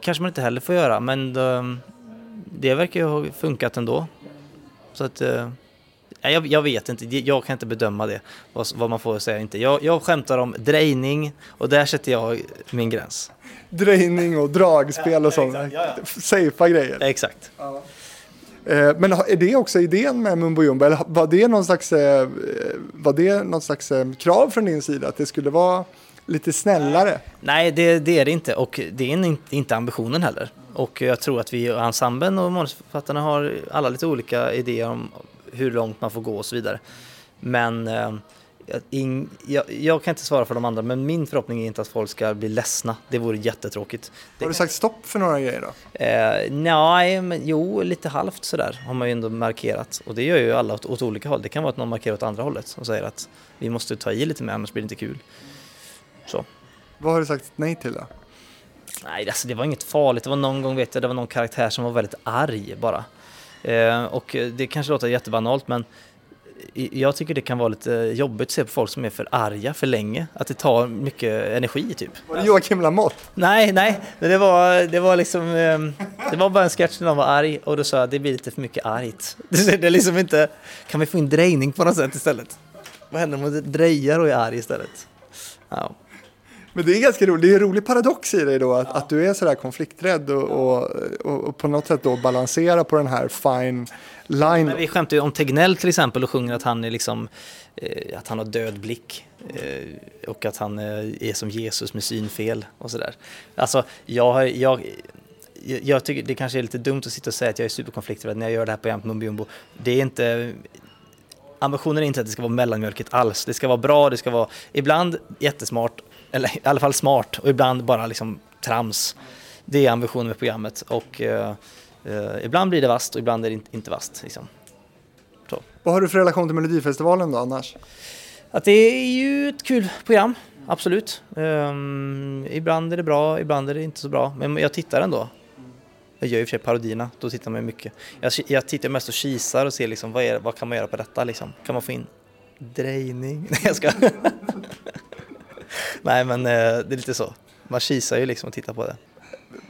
kanske man inte heller får göra men ehm, det verkar ju ha funkat ändå. Så att... eh, jag, jag vet inte, jag kan inte bedöma det, vad, vad man får säga inte. Jag, jag skämtar om drejning och där sätter jag min gräns. Drejning och dragspel och sånt. Safea grejer. Exakt. Eh, Men är det också idén med Mumbo Jumbo? Eller var det någon slags, eh, var det någon slags eh, krav från din sida att det skulle vara lite snällare? Nej, det, det är det inte och det är inte, ambitionen heller. Och jag tror att vi och ensemblen och manusförfattarna har alla lite olika idéer om hur långt man får gå och så vidare. Men eh, jag- ing, jag, jag kan inte svara för de andra, men min förhoppning är inte att folk ska bli ledsna. Det vore jättetråkigt. Det, Har du sagt stopp för några grejer då? eh, nej, men jo, lite halvt sådär har man ju ändå markerat. Och det gör ju alla åt, åt olika håll. Det kan vara att någon markerar åt andra hållet och säger att vi måste ta i lite mer, annars blir det inte kul. Så. Vad har du sagt nej till då? Nej, alltså det var inget farligt. Det var någon gång, vet jag, det var någon karaktär som var väldigt arg bara. Eh, och det kanske låter jättebanalt, men jag tycker det kan vara lite jobbigt att se på folk som är för arga för länge. Att det tar mycket energi, typ. Var det Joakim Lamotte? Nej, nej, men det var, det var liksom, eh, det var bara en sketch när någon var arg och då sa jag det blir lite för mycket argt. Det är liksom inte, kan vi få in drejning på något sätt istället? Vad händer om man drejar och är arg istället? Ja. Men det är ganska roligt. Det är en rolig paradox i dig då att, att du är sådär konflikträdd och, och, och, och på något sätt då balanserar på den här fine line. Men vi skämtar ju om Tegnell till exempel och sjunger att han är liksom eh, att han har död blick eh, och att han eh, är som Jesus med synfel och sådär. Alltså jag, jag, jag, tycker det kanske är lite dumt att sitta och säga att jag är superkonflikträdd när jag gör det här programmet Mumbo Det är inte ambitionen är inte att det ska vara mellanmjölkigt alls. Det ska vara bra, det ska vara ibland jättesmart, eller i alla fall smart och ibland bara liksom trams. Det är ambitionen med programmet och eh, eh, ibland blir det vast och ibland är det inte, vast. Liksom. Vad har du för relation till Melodifestivalen då annars? Att det är ju ett kul program, absolut. Ehm, ibland är det bra, ibland är det inte så bra, men jag tittar ändå. Jag gör ju för sig parodierna, då tittar man ju mycket. Jag, jag tittar mest och kisar och ser liksom, vad, är, vad kan man göra på detta liksom? Kan man få in drejning? Nej jag ska. Nej men eh, det är lite så. Man kisar ju liksom och tittar på det.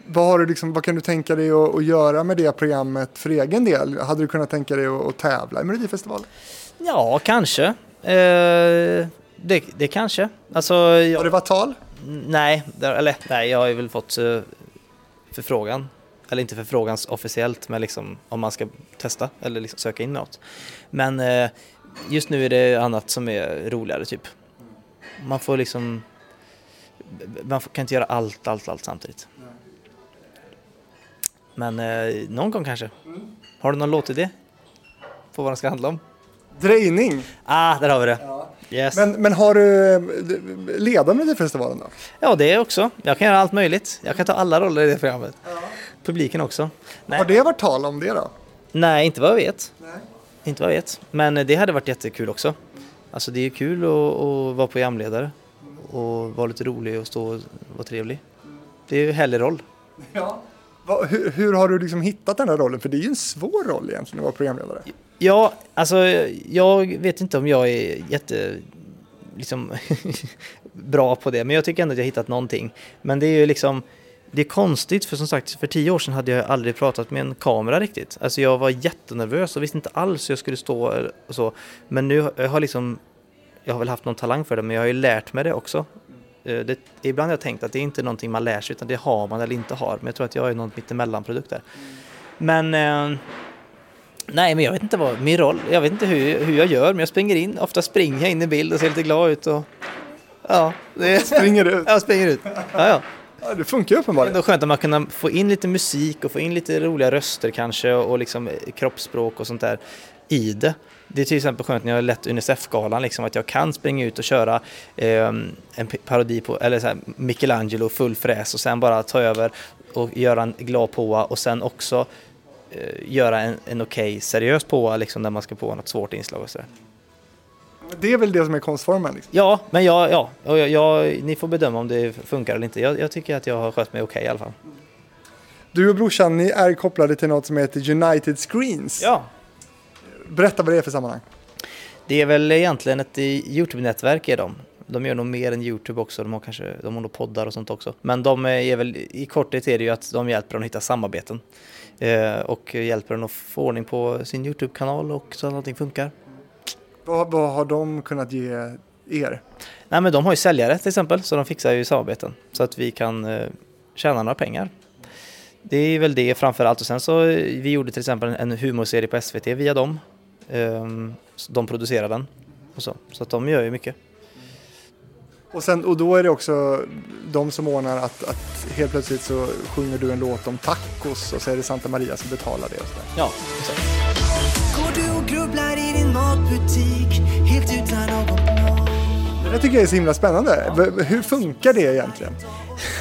Vad, har du liksom, vad kan du tänka dig att, att göra med det programmet för egen del? Hade du kunnat tänka dig att, att tävla i Melodifestivalen? Ja, kanske. Eh, det, det kanske. Alltså, jag, Har det varit tal? Nej, eller nej, jag har väl fått uh, förfrågan. Eller inte förfrågan officiellt, men liksom om man ska testa eller liksom söka in något. Men eh, just nu är det annat som är roligare typ. Man får liksom... Man kan inte göra allt, allt, allt samtidigt. Men eh, någon gång kanske. Har du någon låtidé? På vad den ska handla om? Drejning. Ah, där har vi det. Yes. Men, men har du eh, ledat Melodifestivalen då? Ja, det också. Jag kan göra allt möjligt. Jag kan ta alla roller i det programmet. Publiken också. Nej. Har det varit tal om det då? Nej, inte vad jag vet. Inte vad jag vet. Men det hade varit jättekul också. Alltså det är kul att, att vara programledare och vara lite rolig och stå och vara trevlig. Det är ju en härlig roll. Va, hur, hur har du liksom hittat den här rollen? För det är ju en svår roll egentligen att vara programledare. Ja, alltså jag vet inte om jag är jätte liksom bra på det, men jag tycker ändå att jag har hittat någonting. Men det är ju liksom det är konstigt för som sagt för tio år sedan hade jag aldrig pratat med en kamera riktigt. Alltså jag var jättenervös och visste inte alls hur jag skulle stå och så. Men nu har jag liksom jag har väl haft någon talang för det men jag har ju lärt mig det också. Eh, Det, ibland har jag tänkt att det är inte någonting man lär sig utan det har man eller inte har. Men jag tror att jag är någon mittemellanprodukt där. Men eh, Nej, men jag vet inte vad min roll, jag vet inte hur, hur jag gör, men jag springer in, ofta springer jag in i bild och ser lite glad ut och ja, det Springer ut. jag springer ut. Ja, ja. Ja, det funkar ju uppenbarligen. Det är skönt att man kan få in lite musik och få in lite roliga röster kanske och liksom eh, kroppsspråk och sånt där i det. Det är till exempel skönt när jag har lett Unicef-galan, liksom, att jag kan springa ut och köra eh, en parodi på, eller så här, Michelangelo full fräs och sen bara ta över och göra en glad påa och sen också eh, göra en, en okej seriös påa liksom, där man ska på något svårt inslag och sådär. Det är väl det som är konstformen. Liksom. Ja, men jag, ja, jag, jag, ni får bedöma om det funkar eller inte. Jag, jag tycker att jag har skött mig okej i alla fall. Du och brorsan, ni är kopplade till något som heter United Screens. Ja, Berätta vad det är för sammanhang. Det är väl egentligen ett eh, Youtube-nätverk är de. De gör nog mer än Youtube också, de har kanske de har nog poddar och sånt också. Men de är väl, i korthet är det ju att de hjälper dem att hitta samarbeten. Eh, och hjälper dem att få ordning på sin Youtube-kanal och så att allting funkar. Vad, vad har de kunnat ge er? Nej men de har ju säljare till exempel, så de fixar ju samarbeten. Så att vi kan eh, tjäna några pengar. Det är väl det framför allt. Och sen så, eh, vi gjorde till exempel en humorserie på SVT via dem. Så de producerar den. Och så. så att de gör ju mycket. Och, sen, och då är det också de som ordnar att, att helt plötsligt så sjunger du en låt om tacos och så är det Santa Maria som betalar det. Och så där. Ja, exakt. Grubblar i din matbutik helt utan någon plan? Det där tycker jag är så himla spännande. Hur funkar det egentligen?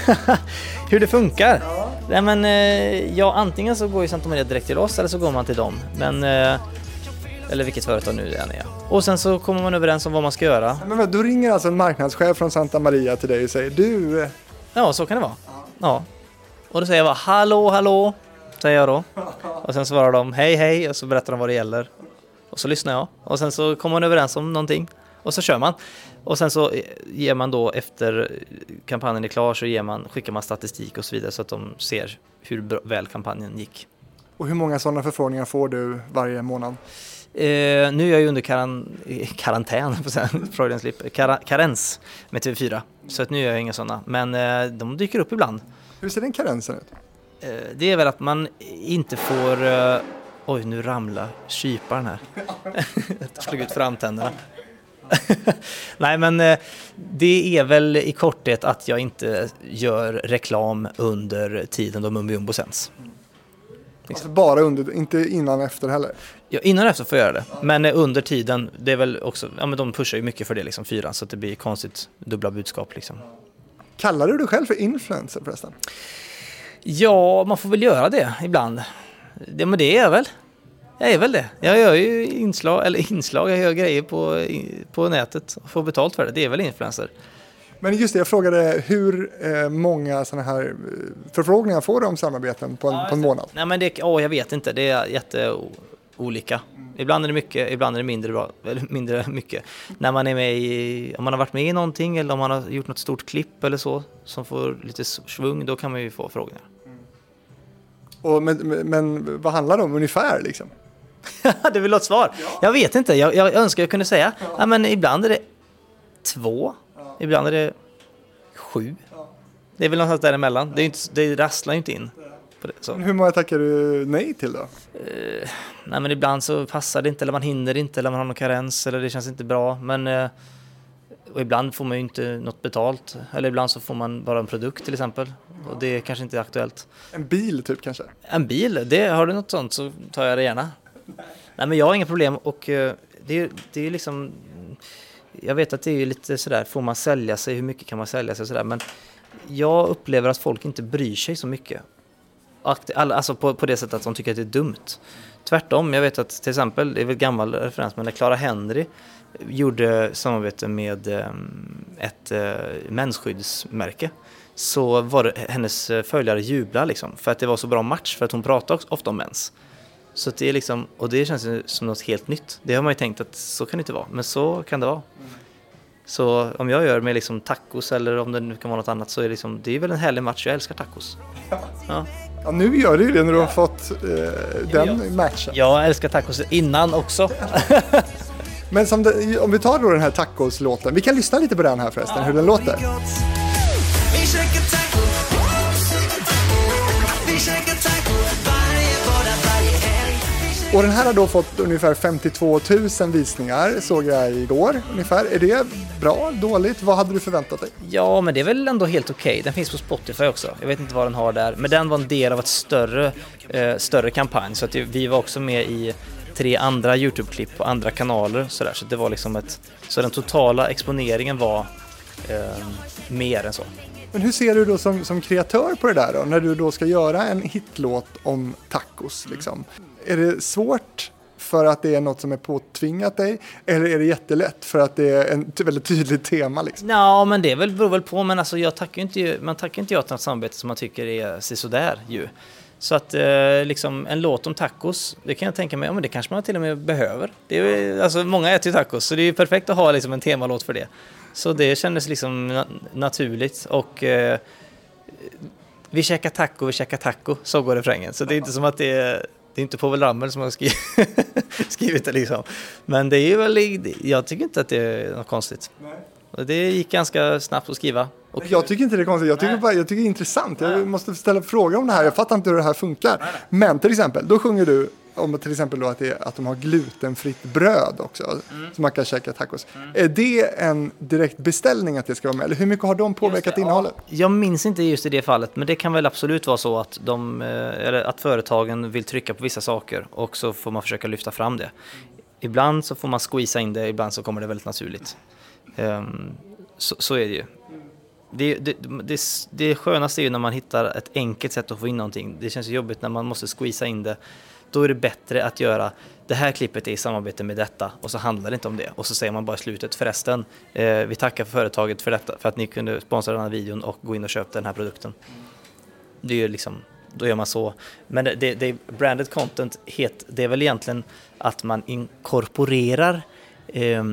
Hur det funkar? Nej men, eh, ja antingen så går ju Santa Maria direkt till oss eller så går man till dem. Men, eh, eller vilket företag nu det än är. Och sen så kommer man överens om vad man ska göra. Men vad, då ringer alltså en marknadschef från Santa Maria till dig och säger du, eh, Ja, så kan det vara. Ja. Och då säger jag bara hallå, hallå, säger jag då. Och sen svarar de hej, hej och så berättar de vad det gäller. Och så lyssnar jag. Och sen så kommer man överens om någonting. Och så kör man. Och sen så eh, ger man då efter kampanjen är klar så ger man, skickar man statistik och så vidare så att de ser hur väl kampanjen gick. och hur många sådana förfrågningar får du varje månad? Eh, nu är jag ju under karan, eh, karantän, Freudian slip, Kara, karens med TV4. Så att nu gör jag inga sådana. Men eh, de dyker upp ibland. Hur ser den karensen ut? Eh, det är väl att man inte får... Oj, nu ramlar kyparen här. Jag slog ut framtänderna. Nej, men eh, det är väl i korthet att jag inte gör reklam under tiden då Mumbo sänds. Alltså bara under, inte innan och efter heller. Ja, innan och efter får jag göra det, men eh, under tiden, det är väl också, ja men de pushar ju mycket för det liksom, fyran, så att det blir konstigt dubbla budskap liksom. Kallar du dig själv för influencer förresten? Ja, man får väl göra det ibland. Det, men det är jag väl. Jag är väl det. Jag gör ju inslag, eller inslag, jag gör grejer på, på nätet och får betalt för det. Det är väl influencer. Men just det, jag frågade hur eh, många sådana här eh, förfrågningar får du om samarbeten på en, på en månad? Nej men det, åh jag vet inte, det är jätteolika. Ibland är det mycket, ibland är det mindre bra, mindre mycket. När man är med i, om man har varit med i någonting eller om man har gjort något stort klipp eller så, som får lite svung, då kan man ju få frågor. Och, men, men, vad handlar det om ungefär liksom? det vill ha ett svar. Jag vet inte, jag, jag önskar jag kunde säga. Ja. men ibland är det två, ibland är det sju. Det är väl någonstans däremellan. Det, är inte, det rasslar ju inte in. Det. Hur många tackar du nej till då? Nej men ibland så passar det inte eller man hinner inte eller man har någon karens eller det känns inte bra. Men eh, och ibland får man ju inte något betalt. Eller ibland så får man bara en produkt till exempel. Och det är kanske inte är aktuellt. En bil typ kanske? En bil, det, har du något sånt så tar jag det gärna. Nej men jag har inga problem och eh, det, är- det är liksom Jag vet att det är lite sådär, får man sälja sig, hur mycket kan man sälja sig och sådär men Jag upplever att folk inte bryr sig så mycket. Alltså på, på det sättet att de tycker att det är dumt. Tvärtom, jag vet att till exempel, det är väl gammal referens, men när Clara Henry gjorde samarbete med eh, ett eh, mensskyddsmärke så var det hennes eh, följare jublar liksom för att det var så bra match för att hon också ofta om mens. Så det är liksom, och det känns som något helt nytt. Det har man ju tänkt att så kan det inte vara, men så kan det vara. Så om jag gör med liksom tacos eller om det nu kan vara något annat så är det liksom, det är väl en härlig match, jag älskar tacos. Ja. Ja, nu gör du ju det när du har fått eh, den matchen. Jag älskar tacos innan också. Men som det, om vi tar då den här tacos-låten, vi kan lyssna lite på den här förresten, hur den låter. Och den här har då fått ungefär 52 000 visningar såg jag igår ungefär. Är det bra, dåligt? Vad hade du förväntat dig? Ja, men det är väl ändå helt okej. Den finns på Spotify också. Jag vet inte vad den har där. Men den var en del av ett större, eh, större kampanj. Så att vi var också med i tre andra YouTube-klipp på andra kanaler. Så, där. så det var liksom ett... Så den totala exponeringen var eh, mer än så. Men hur ser du då som, som kreatör på det där då? När du då ska göra en hitlåt om tacos liksom. Är det svårt för att det är något som är påtvingat dig? Eller är det jättelätt för att det är ett väldigt tydligt tema liksom? Ja, men det är väl, beror väl på. Men alltså, jag tackar inte, man tackar inte ja till något samarbete som man tycker är sådär ju. Så att eh, liksom en låt om tacos, det kan jag tänka mig, ja men det kanske man till och med behöver. Det är, alltså många äter ju tacos, så det är ju perfekt att ha liksom en temalåt för det. Så det kändes liksom na- naturligt och eh, vi käkar taco, vi käkar taco, så går refrängen. Så det är inte som att det är, det är inte Povel Ramel som har skrivit, skrivit det liksom. Men det är ju väl, jag tycker inte att det är något konstigt. Nej det gick ganska snabbt att skriva. Och Jag tycker inte det är konstigt, jag tycker, bara, jag tycker det är intressant. Jag måste ställa frågor om det här, jag fattar inte hur det här funkar. Men till exempel, då sjunger du om till exempel då att, det, att de har glutenfritt bröd också, så man kan käka tacos. Är det en direkt beställning att det ska vara med? Eller hur mycket har de påverkat innehållet? Jag minns inte just i det fallet, men det kan väl absolut vara så att, de, eh, eller att företagen vill trycka på vissa saker och så får man försöka lyfta fram det. Ibland så får man squeeza in det, ibland så kommer det väldigt naturligt. Ehm, så, så är det ju. Det, det, det, det skönaste är ju när man hittar ett enkelt sätt att få in någonting. Det känns ju jobbigt när man måste squeeza in det. Då är det bättre att göra det här klippet är i samarbete med detta och så handlar det inte om det. Och så säger man bara i slutet förresten, eh, vi tackar företaget för detta, för att ni kunde sponsra den här videon och gå in och köpa den här produkten. Det är ju liksom, då gör man så. Men det, det, det branded content, het, det är väl egentligen att man inkorporerar eh,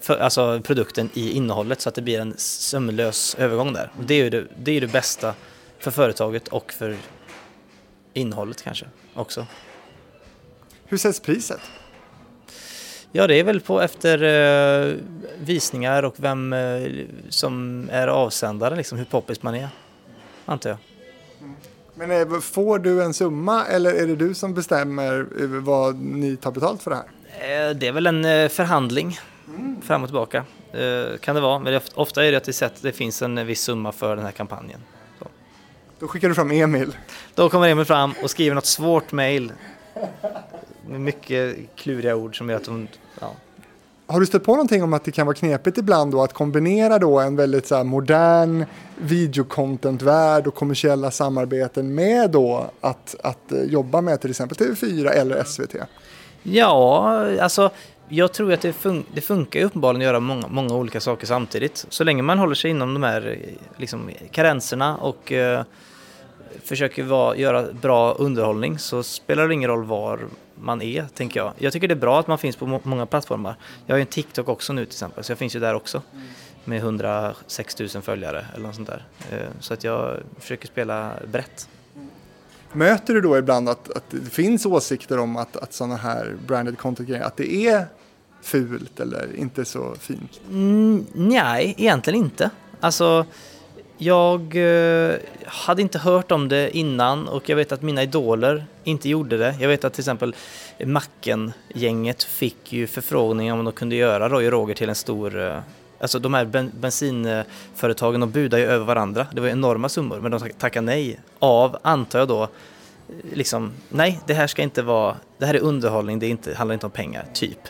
för, alltså produkten i innehållet så att det blir en sömlös övergång där. Och Det är ju det, det, är det bästa för företaget och för innehållet kanske också. Hur sätts priset? Ja, det är väl på efter eh, visningar och vem eh, som är avsändare, liksom hur poppis man är, antar jag. Men eh, får du en summa eller är det du som bestämmer eh, vad ni tar betalt för det här? Eh, Det är väl en eh, fram och tillbaka. Eh, Kan det vara, men ofta är det att det, sätt, det finns en viss summa för den här kampanjen. Så. Då skickar du fram Emil. Då kommer Emil fram och skriver något svårt mejl med mycket kluriga ord som gör att de... Ja. Har du stött på någonting om att det kan vara knepigt ibland då att kombinera då en väldigt så modern videocontent-värld och kommersiella samarbeten med då att, att eh, jobba med till exempel TV4 eller SVT? Ja, alltså jag tror att det, fun- det funkar ju uppenbarligen att göra många, många olika saker samtidigt. Så länge man håller sig inom de här liksom, karenserna och eh, försöker vara, göra bra underhållning så spelar det ingen roll var man är, tänker jag. Jag tycker det är bra att man finns på må- många plattformar. Jag har ju en TikTok också nu till exempel, så jag finns ju där också. Med 106 000 följare eller något sånt där. Eh, Så att jag försöker spela brett. Möter du då ibland att, att det finns åsikter om att, att sådana här branded content-grejer, att det är fult eller inte så fint? Mm, nej, egentligen inte. Alltså, jag eh, hade inte hört om det innan och jag vet att mina idoler inte gjorde det. Jag vet att till exempel Macken-gänget fick ju förfrågningar om de kunde göra Roy och Roger till en stor... Eh, Alltså de här ben, bensinföretagen, de budar ju över varandra. Det var enorma summor, men de tackar tackade nej. Av, antar jag då, liksom, nej, det här ska inte vara... Det här är underhållning, det är inte, handlar inte om pengar, typ.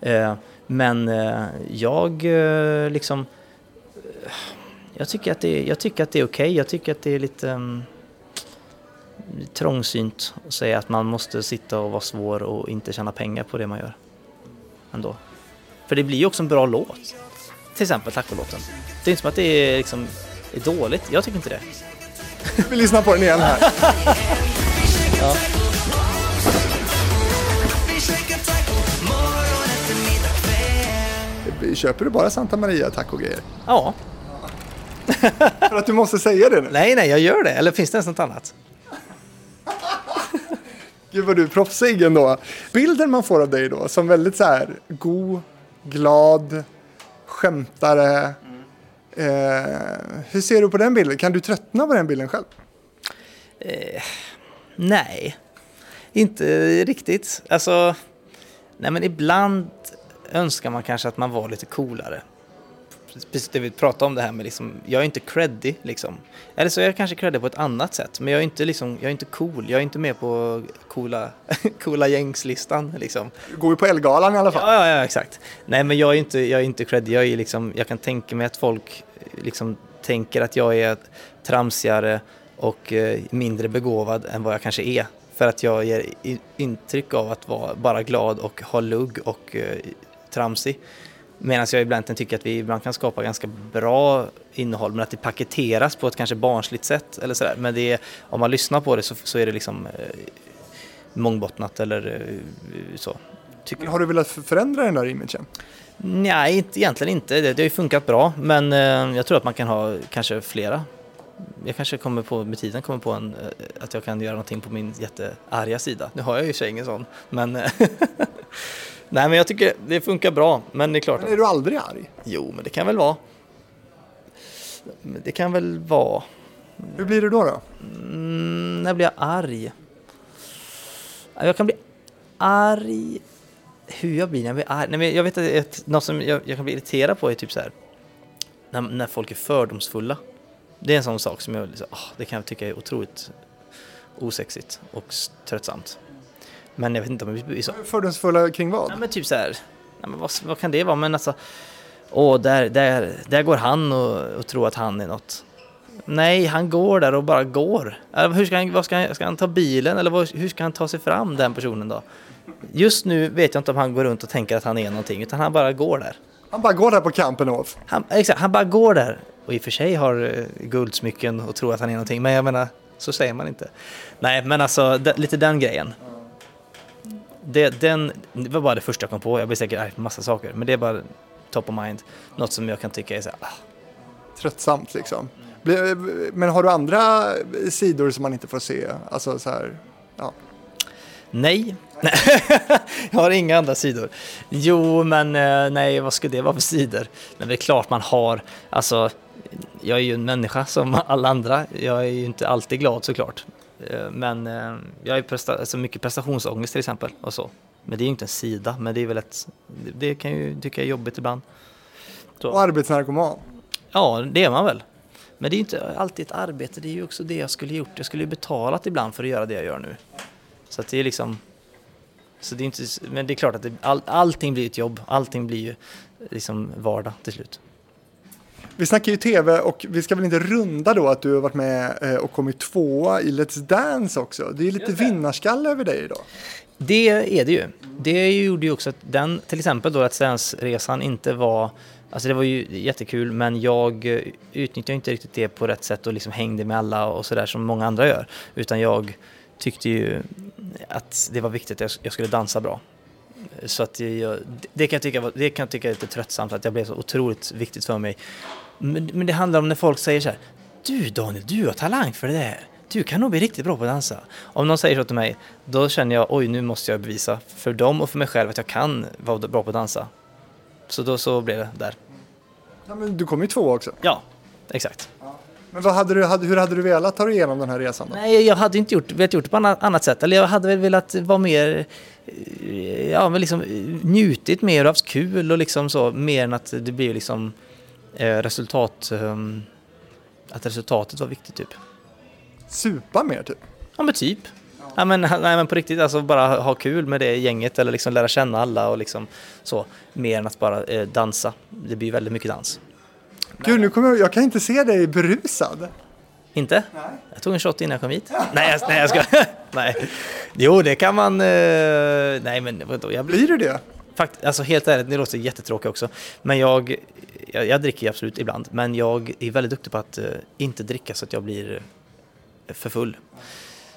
Eh, men eh, jag eh, liksom... Eh, jag tycker att det är, jag tycker att det är okej. Jag tycker att det är lite um, trångsynt att säga att man måste sitta och vara svår och inte tjäna pengar på det man gör. Ändå. För det blir ju också en bra låt. Till exempel tacolåten. Det är inte som att det är, liksom, är dåligt. Jag tycker inte det. Vi lyssnar på den igen här. Köper du bara Santa Maria taco-grejer? Ja, För att du måste säga det nu? nej, nej, jag gör det. Eller finns det ens något annat? Gud vad du är proffsig ändå. Bilden man får av dig då som väldigt så här god, glad, skämtare. Eh, hur ser du på den bilden? Kan du tröttna på den bilden själv? Eh, nej. inte riktigt. Alltså, nej men ibland önskar man kanske att man var lite coolare. Precis det vi pratade om det här med liksom, jag är inte creddig liksom. Eller så är jag kanske creddig på ett annat sätt, men jag är inte liksom, jag är inte cool. Jag är inte med på coola, coola gängslistan liksom. Du går ju på Elgalan i alla fall. Ja, ja, ja, exakt. Nej, men jag är inte, jag är inte creddig. Jag, är liksom, jag kan tänka mig att folk liksom tänker att jag är tramsigare och eh, mindre begåvad än vad jag kanske är. För att jag ger intryck av att vara bara glad och ha lugg och eh, tramsig. Medan jag ibland tycker att vi ibland kan skapa ganska bra innehåll men att det paketeras på ett kanske barnsligt sätt eller sådär. Men det är, om man lyssnar på det så, så är det liksom eh, mångbottnat eller eh, så. Men har du velat förändra den där imagen? Nej, inte, egentligen inte. Det, det har ju funkat bra, men eh, jag tror att man kan ha kanske flera. Jag kanske kommer på, med tiden kommer på en, eh, att jag kan göra någonting på min jättearga sida. Nu har jag ju i ingen sån, men eh, Nej, men jag tycker det funkar bra, men det är klart Men är du aldrig arg? jo, men det kan väl vara. Det kan väl vara. Hur blir du då? då? Mm, när blir jag arg? Ja, Jag kan bli arg... Hur jag blir när jag blir arg? Nej, men jag vet att ett, något som jag, jag kan bli irriterad på är typ så här. När, när folk är fördomsfulla. Det är en sån sak som jag liksom, åh, det kan jag tycka är otroligt osexigt och tröttsamt. Men jag vet inte om blir så. Fördomsfulla kring vad? Ja, men typ så här. Nej, men vad, vad kan det vara? Men alltså, åh, där, där, där går han och, och tror att han är något. Nej, han går där och bara går. Eller Hur ska han, vad ska, han, ska han ta bilen eller vad, hur ska han ta sig fram den personen då? Just nu vet jag inte om han går runt och tänker att han är någonting utan han bara går där. Han bara går där på Kampenhof. Han, exakt, han bara går där och i och för sig har eh, guldsmycken och tror att han är någonting men jag menar så säger man inte. Nej men alltså lite den grejen. Det, den, det var bara det första jag kom på, jag blir säkert arg på massa saker men det är bara top of mind. Något som jag kan tycka är så här, ah, Tröttsamt liksom. Men har du andra sidor som man inte får se? Alltså så här, ja. Nej, jag har inga andra sidor. Jo, men eh, nej, vad ska det vara för sidor? Men det är klart man har, alltså, jag är ju en människa som alla andra. Jag är ju inte alltid glad såklart. Eh, Men eh, jag har presta- alltså mycket prestationsångest till exempel och så. Men det är ju inte en sida, men det är väl ett, det kan ju tycka är jobbigt ibland. Och arbetsnarkoman. Ja, det är man väl. Men det är ju inte alltid ett arbete, det är ju också det jag skulle gjort. Jag skulle ju betalat ibland för att göra det jag gör nu. Så att det är liksom... Så det är inte, men det är klart att det, all, allting blir ett jobb, allting blir ju liksom vardag till slut. Vi snackar ju tv och vi ska väl inte runda då att du har varit med eh, och kommit tvåa i Let's Dance också. Det är lite vinnarskalle över dig idag. Det är det ju. Det gjorde ju också att den, till exempel då att resan inte var, alltså det var ju jättekul men jag eh, utnyttjade inte riktigt det på rätt sätt och liksom hängde med alla och sådär som många andra gör. Utan jag tyckte ju att det var viktigt att jag- skulle dansa bra. Så att jag, det, kan jag tycka, det kan jag tycka är lite tröttsamt att det blev så otroligt viktigt för mig. Men, men det handlar om när folk säger så här, du Daniel, du har talang för det där. Du kan nog bli riktigt bra på att dansa. Om någon säger så till mig, då känner jag, oj nu måste jag bevisa för dem och för mig själv att jag kan vara bra på att dansa. Så då så blev det där. Ja, men du kom ju tvåa också. Ja, exakt. Men vad hade du, hade, hur hade du velat ta dig igenom den här resan då? Nej, jag hade inte gjort, velat gjort det på annat, annat sätt. Eller jag hade väl velat vara mer, eh, ja men liksom njutit mer och haft kul och liksom så. Mer än att det blir liksom resultat, ehm, att resultatet var viktigt typ. Supa mer typ? Ja men typ. Ja, men, nej, men på riktigt, alltså bara ha kul med det gänget eller liksom lära känna alla och liksom så. Mer än att bara eh, dansa. Det blir väldigt mycket dans. Gud, nu kommer jag, jag kan inte se dig berusad. Inte? Jag tog en shot innan jag kom hit. nej, jag, nej, jag ska... nej. Jo, det kan man... Eh, nej, men vadå? Jag blir... Blir du det? Fakt, alltså helt ärligt, det låter jättetråkigt också. Men jag, jag, jag dricker ju absolut ibland. Men jag är väldigt duktig på att uh, inte dricka så att jag blir eh, för full.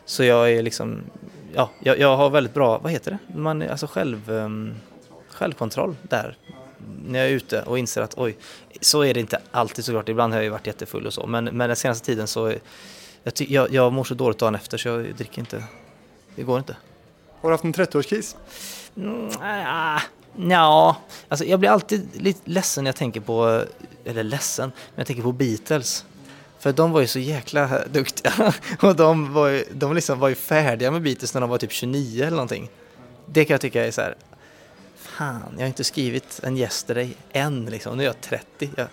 Så jag är liksom, ja, jag, jag har väldigt bra, vad heter det? Man, alltså själv, um, självkontroll där. När jag är ute och inser att oj, så är det inte alltid såklart. Ibland har jag ju varit jättefull och så. Men, men den senaste tiden så, jag, ty- jag, jag mår så dåligt dagen efter så jag dricker inte. Det går inte. Har du haft en 30-årskris? Mm, ah, Ja, alltså jag blir alltid lite ledsen när jag tänker på, eller ledsen, men jag tänker på Beatles. För de var ju så jäkla duktiga. Och de var ju, de liksom var ju färdiga med Beatles när de var typ 29 eller någonting. Det kan jag tycka är så här. Fan, jag har inte skrivit en Yesterday än liksom. Nu är jag 30. Jag,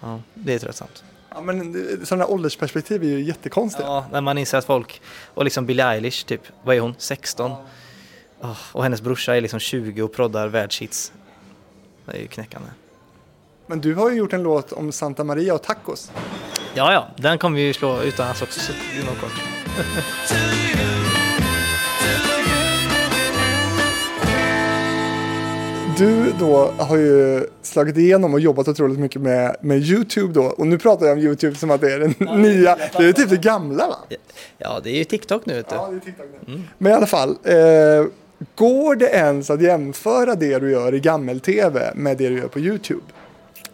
ja, det är tröttsamt. Ja, men sådana åldersperspektiv är ju jättekonstiga. Ja, när man inser att folk, och liksom Billie Eilish typ, vad är hon, 16? Åh, och hennes brorsa är liksom 20 och proddar världshits. Det är ju knäckande. Men du har ju gjort en låt om Santa Maria och tacos. Ja, ja, den kommer vi ju slå utomlands också så inom kort. Du då har ju slagit igenom och jobbat otroligt mycket med, med YouTube då. Och nu pratar jag om YouTube som att det är den nya, det är typ det gamla va? Ja, det är ju TikTok nu vet du. Ja, det är TikTok nu. Men i alla fall, eh, går det ens att jämföra det du gör i gammel-tv med det du gör på YouTube?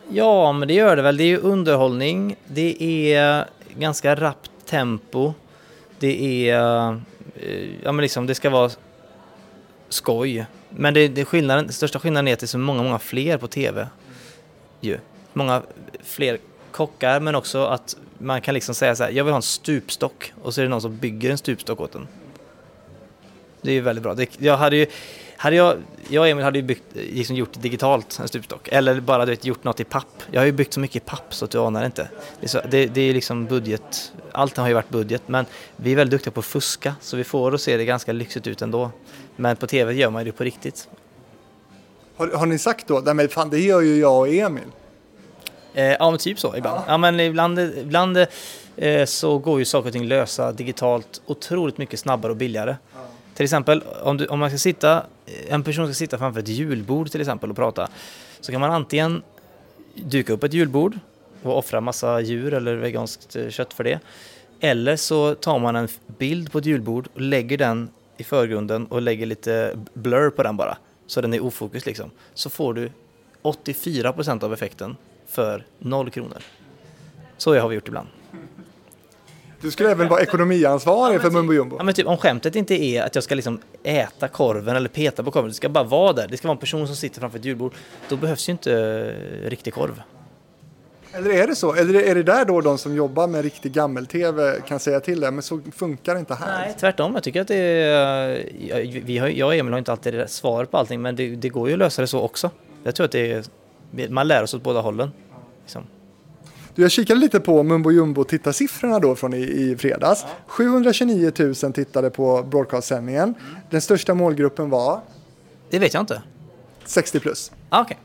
Ja, men det gör det väl. Det är ju underhållning, det är ganska rappt tempo, det är, eh, ja men liksom det ska vara skoj. Men det, det skillnaden, den största skillnaden är att det är så många, många fler på tv. Ju. Många fler kockar, men också att man kan liksom säga så här, jag vill ha en stupstock och så är det någon som bygger en stupstock åt en. Det är ju väldigt bra. Det, jag hade ju, hade jag, jag och Emil hade ju byggt, liksom gjort digitalt en stupstock, eller bara du vet, gjort något i papp. Jag har ju byggt så mycket i papp så att du anar inte. Det är, så, det, det är liksom budget, allt har ju varit budget, men vi är väldigt duktiga på att fuska, så vi får att se det ganska lyxigt ut ändå. Men på tv gör man det på riktigt. Har, har ni sagt då, nej men fan det gör ju jag och Emil. Eh, ja, men typ så ibland. Ja, men ibland, ibland eh, så går ju saker och ting lösa digitalt otroligt mycket snabbare och billigare. Till exempel om, du, om man ska sitta, eh, en person ska sitta framför ett julbord till exempel och prata, så kan man antingen duka upp ett julbord och offra massa djur eller veganskt eh, kött för det. Eller så tar man en bild på ett julbord och lägger den i förgrunden och lägger lite blur på den bara, så den är ofokus liksom. Så får du 84% av effekten för noll kronor. Så har vi gjort ibland. Du skulle även vara ekonomiansvarig för Mumbo Jumbo. Ja, men typ, om skämtet inte är att jag ska liksom äta korven eller peta på korven, det ska bara vara där. Det ska vara en person som sitter framför ett julbord. Då behövs ju inte eh, riktig korv. Eller är det så? Eller är det där då de som jobbar med riktig gammel-tv kan säga till det? Men så funkar det inte här. Nej, tvärtom. Jag tycker att det är, vi har, jag och Emil har inte alltid rätt svar på allting, men det, det går ju att lösa det så också. Jag tror att det är, man lär sig åt båda hållen. Liksom. Du, jag kikade lite på Mumbo Jumbo tittarsiffrorna då från i, i fredags. 729 000 tittade på broadcast-sändningen. Den största målgruppen var Det vet jag inte. 60 plus. Ah, Okej.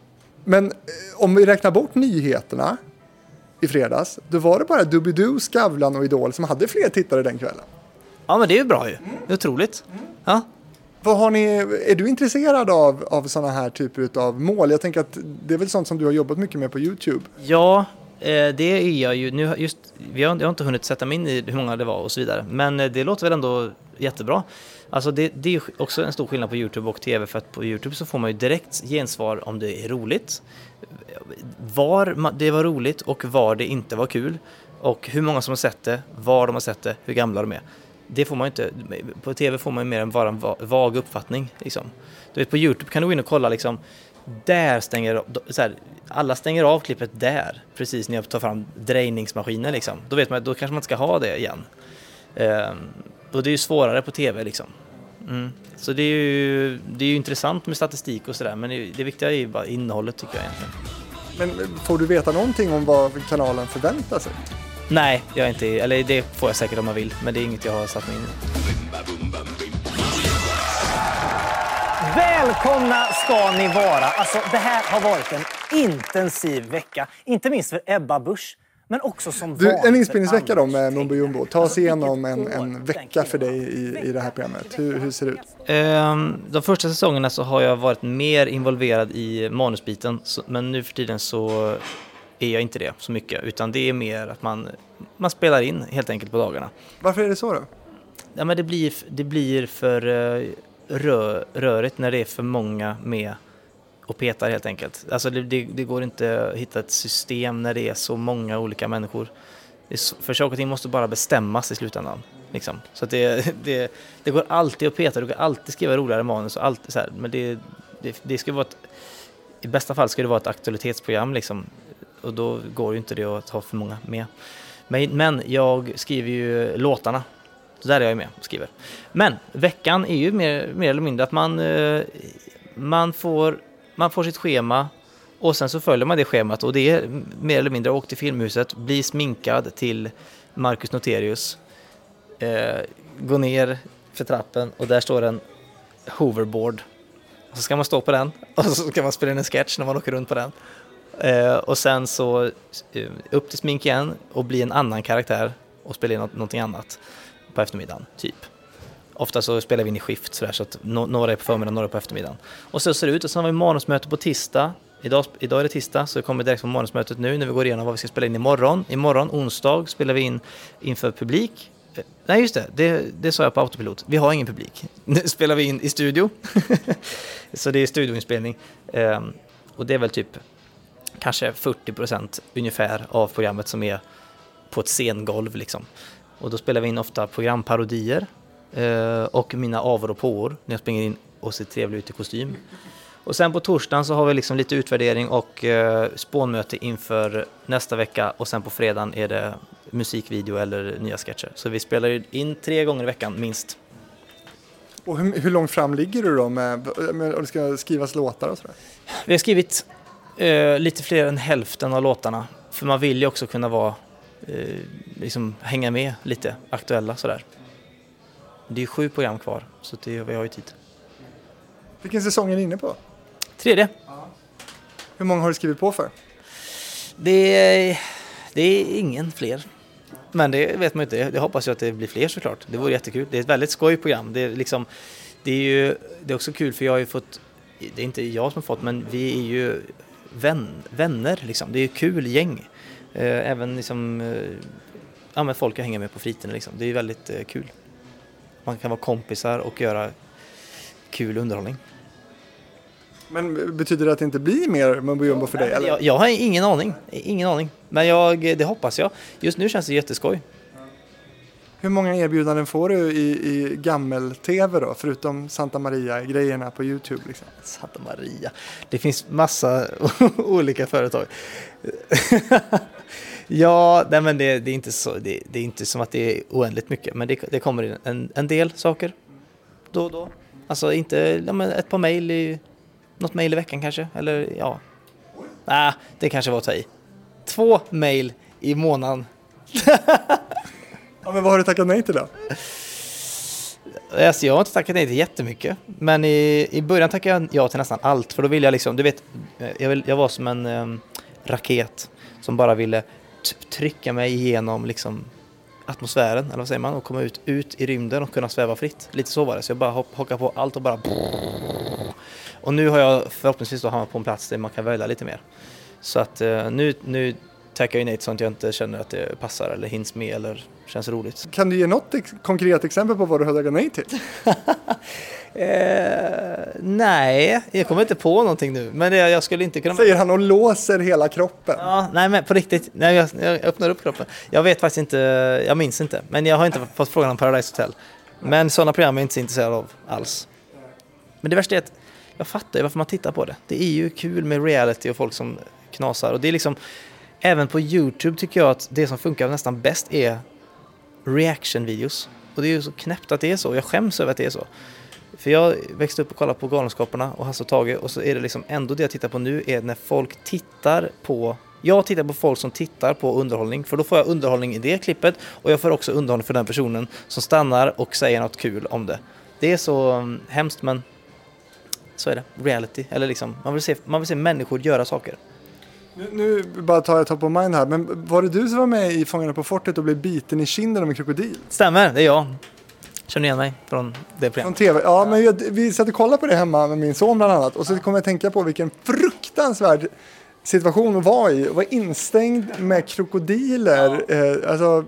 Men eh, om vi räknar bort nyheterna i fredags, då var det bara Doobidoo, Skavlan och Idol som hade fler tittare den kvällen. Ja, men det är ju bra ju. Det är otroligt. Ja. Vad har ni, är du intresserad av, av sådana här typer av mål? Jag tänker att det är väl sånt som du har jobbat mycket med på YouTube. Ja, Eh, det är jag ju. Nu, just, vi har, jag har inte hunnit sätta mig in i hur många det var och så vidare. Men eh, det låter väl ändå jättebra. Alltså det, det är ju också en stor skillnad på YouTube och TV för att på YouTube så får man ju direkt gensvar om det är roligt. Var det var roligt och var det inte var kul. Och hur många som har sett det, var de har sett det, hur gamla de är. Det får man ju inte, på TV får man ju mer än bara en vag uppfattning. Liksom. Du vet på YouTube kan du gå in och kolla liksom, där stänger så här, alla stänger av klippet där, precis när jag tar fram drejningsmaskinen liksom. Då vet man att då kanske man inte ska ha det igen. Ehm, och det är ju svårare på TV liksom. Mm. Så det är, ju, det är ju intressant med statistik och sådär, men det, viktiga är ju bara innehållet tycker jag egentligen. Men får du veta någonting om vad kanalen förväntar sig? Nej, jag är inte, eller det får jag säkert om man vill, men det är inget jag har satt mig in i. Välkomna ska ni vara. Alltså, det här har varit en intensiv vecka. Inte minst för Ebba Busch, men också som Du, vanligt en inspelningsvecka då med Mumbo. Jumbo. Ta oss Alltså, igenom en, en vecka för dig i, i det här programmet. Hur, hur ser det ut? Ehm, de första säsongerna så har jag varit mer involverad i manusbiten, så, men nu för tiden så är jag inte det så mycket, utan det är mer att man, man spelar in helt enkelt på dagarna. Varför är det så då? Ja, men det, blir, det blir för uh, rör, rörigt när det är för många med och petar helt enkelt. Alltså det, det, det går inte att hitta ett system när det är så många olika människor. Är, för saker och ting måste bara bestämmas i slutändan. Liksom. Så att det, det, det går alltid att peta, du kan alltid skriva roligare manus och alltid så här, men det, det, det ska vara ett, i bästa fall ska det vara ett aktualitetsprogram liksom. Och då går ju inte det att ha för många med. Men, men jag skriver ju låtarna. Så där är jag med och skriver. Men veckan är ju mer, mer eller mindre att man, eh, man, får, man får sitt schema och sen så följer man det schemat och det är mer eller mindre åk till Filmhuset, bli sminkad till Marcus Noterius, eh, gå ner för trappen och där står en hoverboard. Och så ska man stå på den och så ska man spela in en sketch när man åker runt på den. Eh, och sen så eh, upp till smink igen och bli en annan karaktär och spela in något, någonting annat på eftermiddagen, typ. Ofta så spelar vi in i skift sådär, så att no- några är på förmiddagen, några på eftermiddagen. Och så ser det ut och sen har vi manusmöte på tisdag. Idag, idag är det tisdag, så det kommer direkt från manusmötet nu när vi går igenom vad vi ska spela in imorgon. Imorgon, onsdag, spelar vi in inför publik. Eh, nej, just det, det, det sa jag på autopilot. Vi har ingen publik. Nu spelar vi in i studio. så det är studioinspelning. Um, och det är väl typ kanske 40 procent ungefär av programmet som är på ett scengolv liksom. Och då spelar vi in ofta programparodier eh, och mina avor och påor när jag springer in och ser trevlig ut i kostym. Och sen på torsdagen så har vi liksom lite utvärdering och eh, spånmöte inför nästa vecka och sen på fredagen är det musikvideo eller nya sketcher. Så vi spelar in tre gånger i veckan minst. Och hur, hur långt fram ligger du då med, med om det ska skrivas låtar och sådär? Vi har skrivit eh, lite fler än hälften av låtarna. För man vill ju också kunna vara, eh, liksom hänga med lite aktuella sådär. Det är sju program kvar, så det, vi har ju tid. Vilken säsong är ni inne på? Tredje. Hur många har du skrivit på för? Det är, det är ingen fler. Men det vet man ju inte. Det hoppas jag att det blir fler såklart. Det vore jättekul. Det är ett väldigt skoj program. Det är, liksom, det är ju det är också kul för jag har ju fått, det är inte jag som har fått, men vi är ju vän, vänner liksom. Det är ju kul gäng. Eh, Även liksom, eh, ja men folk jag hänger med på fritiden liksom. Det är väldigt eh, kul. Man kan vara kompisar och göra kul underhållning. Men betyder det att det inte blir mer mumbo jumbo för dig? Eller? Jag, jag har ingen aning. Ingen aning. Men jag, det hoppas jag. Just nu känns det jätteskoj. Hur många erbjudanden får du i, i gammel-tv då? Förutom Santa Maria-grejerna på YouTube liksom. Santa Maria. Det finns massa olika företag. ja, nej men det, det, är inte så, det, det är inte som att det är oändligt mycket, men det, det kommer in en, en del saker då och då. Alltså inte ja, men ett par mejl i, något mejl i veckan kanske, eller ja. Nej, det kanske var att ta i. Två mejl i månaden. Ja, men vad har du tackat nej till då? Alltså jag har inte tackat nej till jättemycket. Men i, i början tackade jag ja till nästan allt. För då ville jag liksom, du vet, jag, vill, jag var som en em, raket som bara ville t- trycka mig igenom liksom atmosfären, eller vad säger man, och komma ut, ut i rymden och kunna sväva fritt. Lite så var det, så jag bara hopp, hockade på allt och bara Och nu har jag förhoppningsvis då hamnat på en plats där man kan välja lite mer. Så att eh, nu, nu tackar jag nej till sånt jag inte känner att det passar eller hinns med eller känns roligt. Kan du ge något ex- konkret exempel på vad du har tackat nej till? Eh, nej, jag kommer inte på någonting nu. Men det, jag skulle inte kunna... Säger han och låser hela kroppen. Ja, nej men på riktigt, nej, jag, jag öppnar upp kroppen. Jag vet faktiskt inte, jag minns inte. Men jag har inte fått frågan om Paradise Hotel. Men sådana program är jag inte så intresserad av alls. Men det värsta är att jag fattar ju varför man tittar på det. Det är ju kul med reality och folk som knasar. Och det är liksom, även på YouTube tycker jag att det som funkar nästan bäst är reaction-videos. Och det är ju så knäppt att det är så. Jag skäms över att det är så. För jag växte upp och kollade på Galenskaparna och Hasse och Tage och så är det liksom ändå det jag tittar på nu är när folk tittar på jag tittar på folk som tittar på underhållning för då får jag underhållning i det klippet och jag får också underhållning för den personen som stannar och säger något kul om det. Det är så um, hemskt men så är det. Reality. Eller liksom, man vill se, man vill se människor göra saker. Nu, nu bara tar jag top of mind här, men var det du som var med i Fångarna på fortet och blev biten i kinden av en krokodil? Stämmer, det är jag. Känner igen mig från det Från programmet. tv? Ja, men jag, vi satt och kollade på det hemma med min son bland annat och så kom jag att tänka på vilken fruktansvärd situation att vara i. Att vara instängd med krokodiler. Alltså,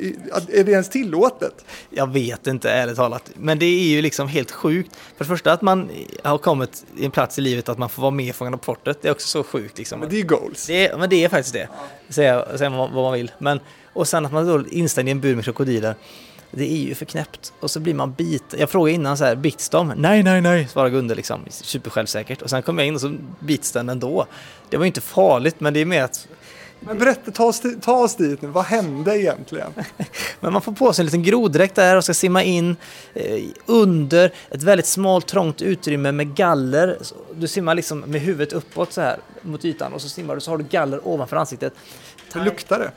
eh, att- är det ens tillåtet? Jag vet inte ärligt talat. Men det är ju liksom helt sjukt. För det första att man har kommit i en plats i livet att man får vara med i Fångarna på fortet. Det är också så sjukt liksom. Men det är goals. Det är, men det är faktiskt det. Säga, säga vad, vad man vill. Men, och sen att man då är instängd i en bur med krokodiler. Det är ju för knäppt. Och så blir man biten. Jag frågade innan så här, bits de? Nej, nej, nej, svarar Gunde liksom. Supersjälvsäkert. Och sen kom jag in och så bits den ändå. Det var ju inte farligt, men det är mer att Men berätta, ta oss, ta oss dit nu. Vad hände egentligen? Men man får på sig en liten groddräkt där och ska simma in eh, under ett väldigt smalt trångt utrymme med galler. Du simmar liksom med huvudet uppåt så här mot ytan och så simmar du så har du galler ovanför ansiktet. Hur luktar det?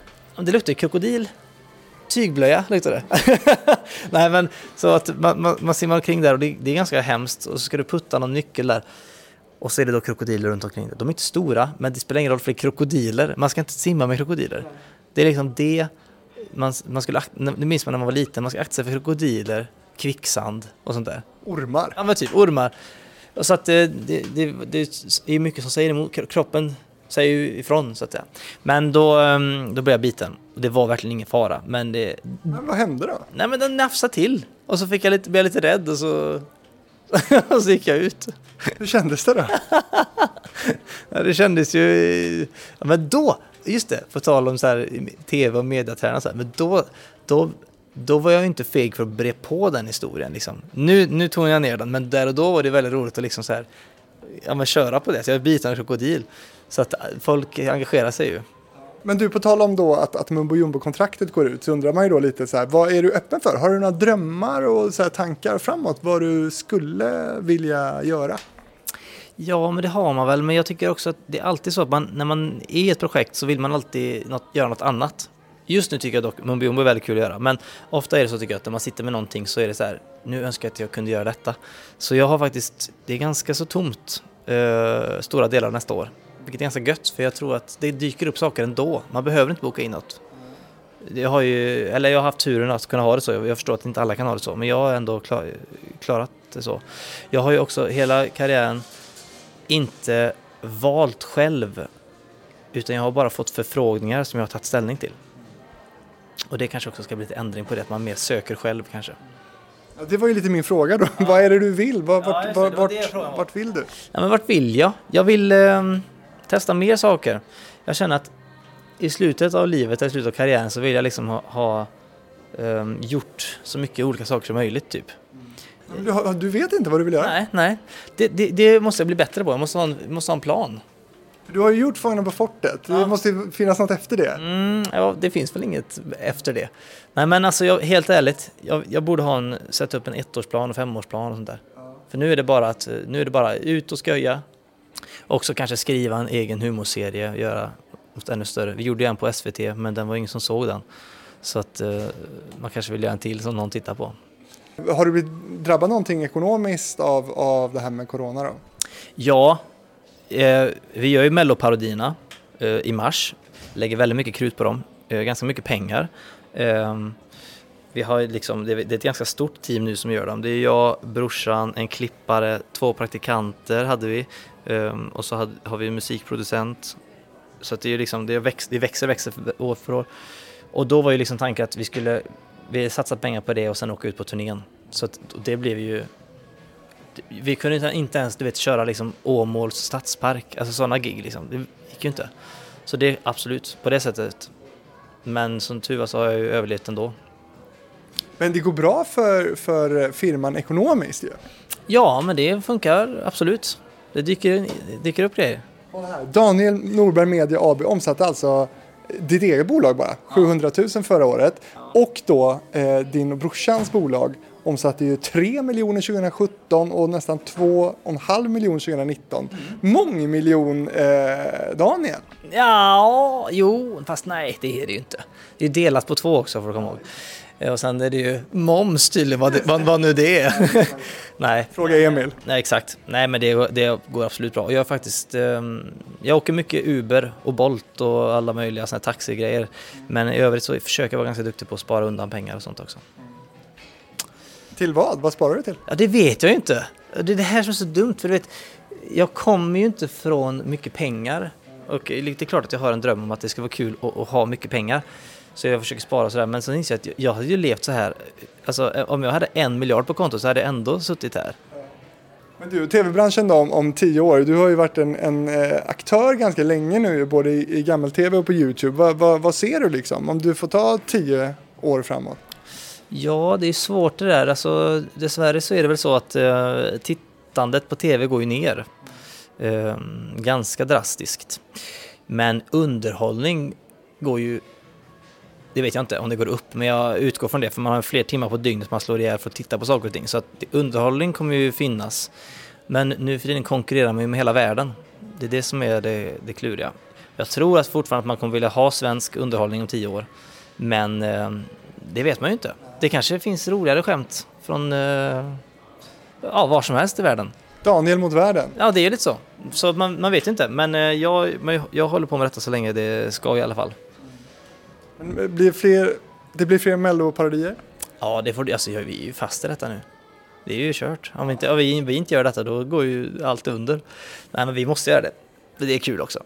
Det luktar krokodil. Tygblöja luktar det. Nej men så att man, man, man simmar omkring där och det, det är ganska hemskt och så ska du putta någon nyckel där. Och så är det då krokodiler runt omkring. De är inte stora men det spelar ingen roll för det är krokodiler. Man ska inte simma med krokodiler. Det är liksom det man, man skulle, det minns man när man var liten, man ska akta sig för krokodiler, kvicksand och sånt där. Ormar? Ja men typ ormar. Så att det, det, det, det är mycket som säger emot, Kro- kroppen säger ju ifrån så att säga. Men då, ehm, då blev jag biten. Och Det var verkligen ingen fara, men det, Men vad hände då? nej men den nafsade till. Och så fick jag lite, blev jag lite rädd och så, och så gick jag ut. Hur kändes det då? Ja, det kändes ju, ja, men då, just det, på tal om så här tv och mediatränare så här, men då, då, då var jag inte feg för att bre på den historien liksom. Nu, nu tog jag ner den, men där och då var det väldigt roligt att liksom så här, ja men köra på det. Så jag är av krokodil. Så att folk engagerar sig ju. Men du, på tal om då att, att Mumbo Jumbo-kontraktet går ut så undrar man ju då lite så här, vad är du öppen för? Har du några drömmar och så här tankar framåt vad du skulle vilja göra? Ja, men det har man väl. Men jag tycker också att det är alltid så att man, när man är i ett projekt så vill man alltid något, göra något annat. Just nu tycker jag dock Mumbo Jumbo är väldigt kul att göra. Men ofta är det så tycker jag att när man sitter med någonting så är det så här, nu önskar jag att jag kunde göra detta. Så jag har faktiskt, det är ganska så tomt eh, stora delar nästa år. Vilket är ganska gött för jag tror att det dyker upp saker ändå. Man behöver inte boka in något. Jag har ju, eller jag har haft turen att kunna ha det så. Jag förstår att inte alla kan ha det så. Men jag har ändå klar, klarat det så. Jag har ju också hela karriären inte valt själv utan jag har bara fått förfrågningar som jag har tagit ställning till. Och det kanske också ska bli lite ändring på det, att man mer söker själv kanske. Ja, det var ju lite min fråga då. vad är det du vill? Var, Ja, vart, vart, vart vill du? Ja, men vart vill jag? Jag vill ehm, testa mer saker. Jag känner att i slutet av livet, i slutet av karriären så vill jag liksom ha, ha ehm, gjort så mycket olika saker som möjligt typ. Du, du vet inte vad du vill göra? Nej, nej. Det, det, det måste jag bli bättre på. Jag måste ha en, måste ha en plan. Du har ju gjort Fångarna på fortet. Det måste ju finnas något efter det. Mm, ja, det finns väl inget efter det. Nej, men alltså jag, helt ärligt, jag, jag borde ha en, sätta upp en ettårsplan och femårsplan och sånt där. För nu är det bara att, nu är det bara ut och sköja. Och så kanske skriva en egen humorserie, göra något ännu större. Vi gjorde ju en på SVT, men den var ingen som såg den. Så att eh, man kanske vill göra en till som någon tittar på. Har du blivit drabbad någonting ekonomiskt av, av det här med corona då? Ja, eh, vi gör ju melloparodierna eh, i mars. Lägger väldigt mycket krut på dem. Eh, ganska mycket pengar. Eh, vi har liksom, det det är ett ganska stort team nu som gör dem. Det är jag, brorsan, en klippare, två praktikanter hade vi. Eh, och så hade, har vi en musikproducent. Så det är liksom, det, väx, det växer, växer år för år. Och då var ju liksom tanken att vi skulle, vi satsat pengar på det och sen åka ut på turnén. Så att det blev ju vi kunde inte- ens du vet, köra liksom Åmåls stadspark, alltså sådana gig liksom. Det gick ju inte. Så det är absolut på det sättet. Men som tur var så har jag ju överlevt ändå. Men det går bra för, för firman ekonomiskt ju. Ja, men det funkar absolut. Det dyker, dyker upp grejer. Daniel Norberg Media AB omsatte alltså ditt eget bolag bara, 700 000 förra året. Och då eh, din och brorsans bolag omsatte ju 3 miljoner 2017 och nästan 2,5 miljoner 2019. Mångmiljon eh, Daniel. Ja, jo, fast nej, det är det ju inte. Det är delat på två också för att komma ihåg. Eh, Och sen är det ju moms tydligen, vad, vad, vad nu det är. nej. Fråga Emil. Nej, exakt. Nej, men det, det går absolut bra. Jag är faktiskt, ehm, jag åker mycket Uber och Bolt och alla möjliga såna här taxigrejer. Men i övrigt så försöker jag vara ganska duktig på att spara undan pengar och sånt också. Till vad? Vad sparar du till? Ja, det vet jag ju inte. Det är det här som är så dumt, för du vet, jag kommer ju inte från mycket pengar. Och det är klart att jag har en dröm om att det ska vara kul att, att ha mycket pengar. Så jag försöker spara och sådär, men sen inser jag att jag, hade ju levt så här. Alltså om jag hade en miljard på kontot så hade jag ändå suttit här. Men du, tv-branschen då om, om tio år, du har ju varit en, en eh, aktör ganska länge nu, både i, i gammel-tv och på YouTube. Vad, vad, vad ser du liksom, om du får ta tio år framåt? Ja, det är svårt det där. Alltså, dessvärre så är det väl så att eh, tittandet på tv går ju ner. Eh, ganska drastiskt. Men underhållning går ju, det vet jag inte om det går upp, men jag utgår från det för man har fler timmar på dygnet man slår ihjäl för att titta på saker och ting. Så att underhållning kommer ju finnas. Men nu för tiden konkurrerar man ju med hela världen. Det är det som är det, det kluriga. Jag tror att fortfarande att man kommer vilja ha svensk underhållning om tio år. Men eh, det vet man ju inte. Det kanske finns roligare skämt från eh, ja, var som helst i världen. Daniel mot världen. Ja, det är lite så. Så man, man vet inte. Men eh, jag, jag håller på med detta så länge det ska i alla fall. Det blir fler, det blir fler melloparodier. Ja, det får, alltså, vi är ju fast i detta nu. Det är ju kört. Om vi inte, om vi, vi inte gör detta då går ju allt under. Nej, men vi måste göra det. Det är kul också.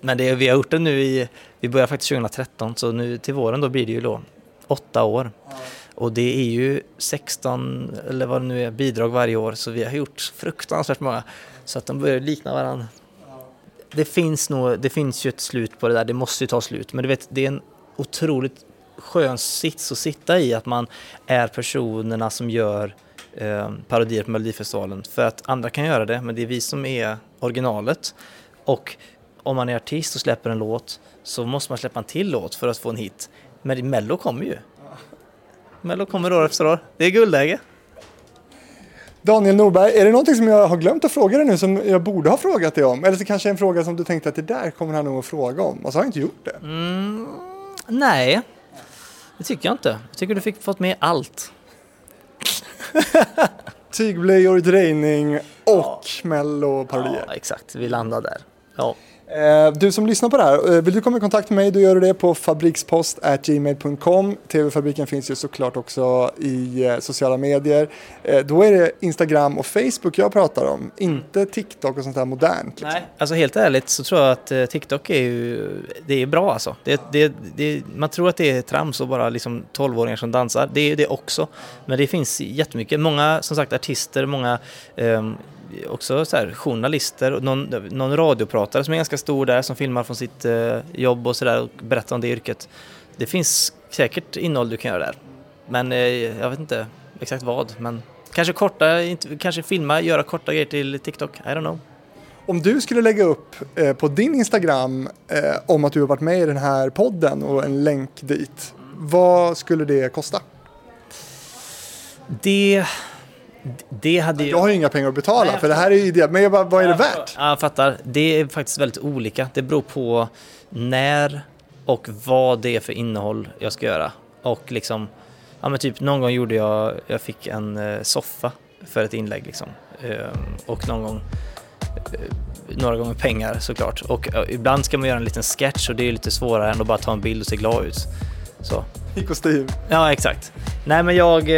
Men det, vi har gjort det nu i, vi börjar faktiskt 2013 så nu till våren då blir det ju då åtta år. Och det är ju 16 eller vad det nu är bidrag varje år så vi har gjort fruktansvärt många. Så att de börjar likna varandra. Det finns nog, det finns ju ett slut på det där, det måste ju ta slut. Men du vet, det är en otroligt skön sits att sitta i att man är personerna som gör eh, parodier på Melodifestivalen. För att andra kan göra det, men det är vi som är originalet. Och om man är artist och släpper en låt så måste man släppa en till låt för att få en hit. Men Mello kommer ju. Mello kommer år efter år. Det är guldläge. Daniel Norberg, är det någonting som jag har glömt att fråga dig nu som jag borde ha frågat dig om? Eller så kanske en fråga som du tänkte att det där kommer han nog att fråga om och så har jag inte gjort det. Mm, nej, det tycker jag inte. Jag tycker du fick fått med allt. Tygblöjor, drejning och melloparodier. Ja, exakt. Vi landar där. Ja. Eh, Du som lyssnar på det här, eh, vill du komma i kontakt med mig då gör du det på fabrikspost.gmail.com. TV-fabriken finns ju såklart också i eh, sociala medier. Då är det Instagram och Facebook jag pratar om, inte TikTok och sånt där modernt. liksom. Nej, alltså helt ärligt så tror jag att TikTok är ju, det är bra alltså. Det, det, det, man tror att det är trams och bara liksom 12-åringar som dansar. Det är det också. Men det finns jättemycket, många som sagt artister, många ehm, också så här, journalister, och någon, någon radiopratare som är ganska stor där som filmar från sitt eh, jobb och sådär och berättar om det yrket. Det finns säkert innehåll du kan göra där. Men eh, jag vet inte exakt vad, men kanske korta, inte, kanske filma, göra korta grejer till TikTok, I don't know. Om du skulle lägga upp eh, på din Instagram eh, om att du har varit med i den här podden och en länk dit, vad skulle det kosta? Det, det hade ju... Jag har ju inga pengar att betala Nej, för det här är ju det, men jag bara, vad är det värt? Ja, jag fattar. Det är faktiskt väldigt olika. Det beror på när och vad det är för innehåll jag ska göra. Och liksom, ja men typ någon gång gjorde jag, jag fick en eh, soffa för ett inlägg liksom. Ehm, och någon gång, eh, några gånger pengar såklart. Och ibland ska man göra en liten sketch och det är lite svårare än att bara ta en bild och se glad ut. Så. I kostym. Ja, exakt. Nej, men jag...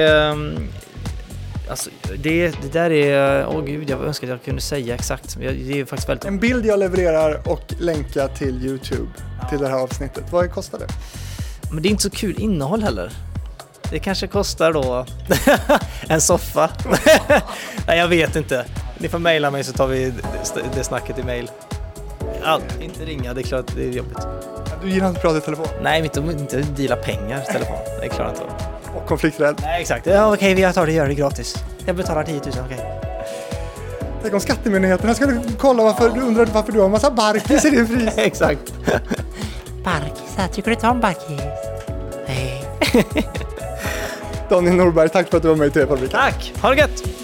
Alltså, det, det där är... Åh gud, jag önskar att jag kunde säga exakt. Det är faktiskt väldigt... En bild jag levererar och länka till YouTube till det här avsnittet. Vad kostar det? Men det är inte så kul innehåll heller. Det kanske kostar då en soffa. Nej, jag vet inte. Ni får mejla mig så tar vi det- snacket i mejl. Ja, inte ringa, det är klart det är jobbigt. Du gillar inte att prata i telefon? Nej, inte, inte deala pengar i telefon. Det klarar jag inte. Och konflikträdd. Nej, exakt. Ja, okej, vi tar det, gör det gratis. Jag betalar 10 000, okej. Tänk om skattemyndigheterna skulle kolla varför du undrar varför du har en massa barkis i din frys. Exakt. Barkisar, tycker du inte om barkis? Nej. Daniel Norberg, tack för att du var med i TV-fabriken. Tack, ha det gött!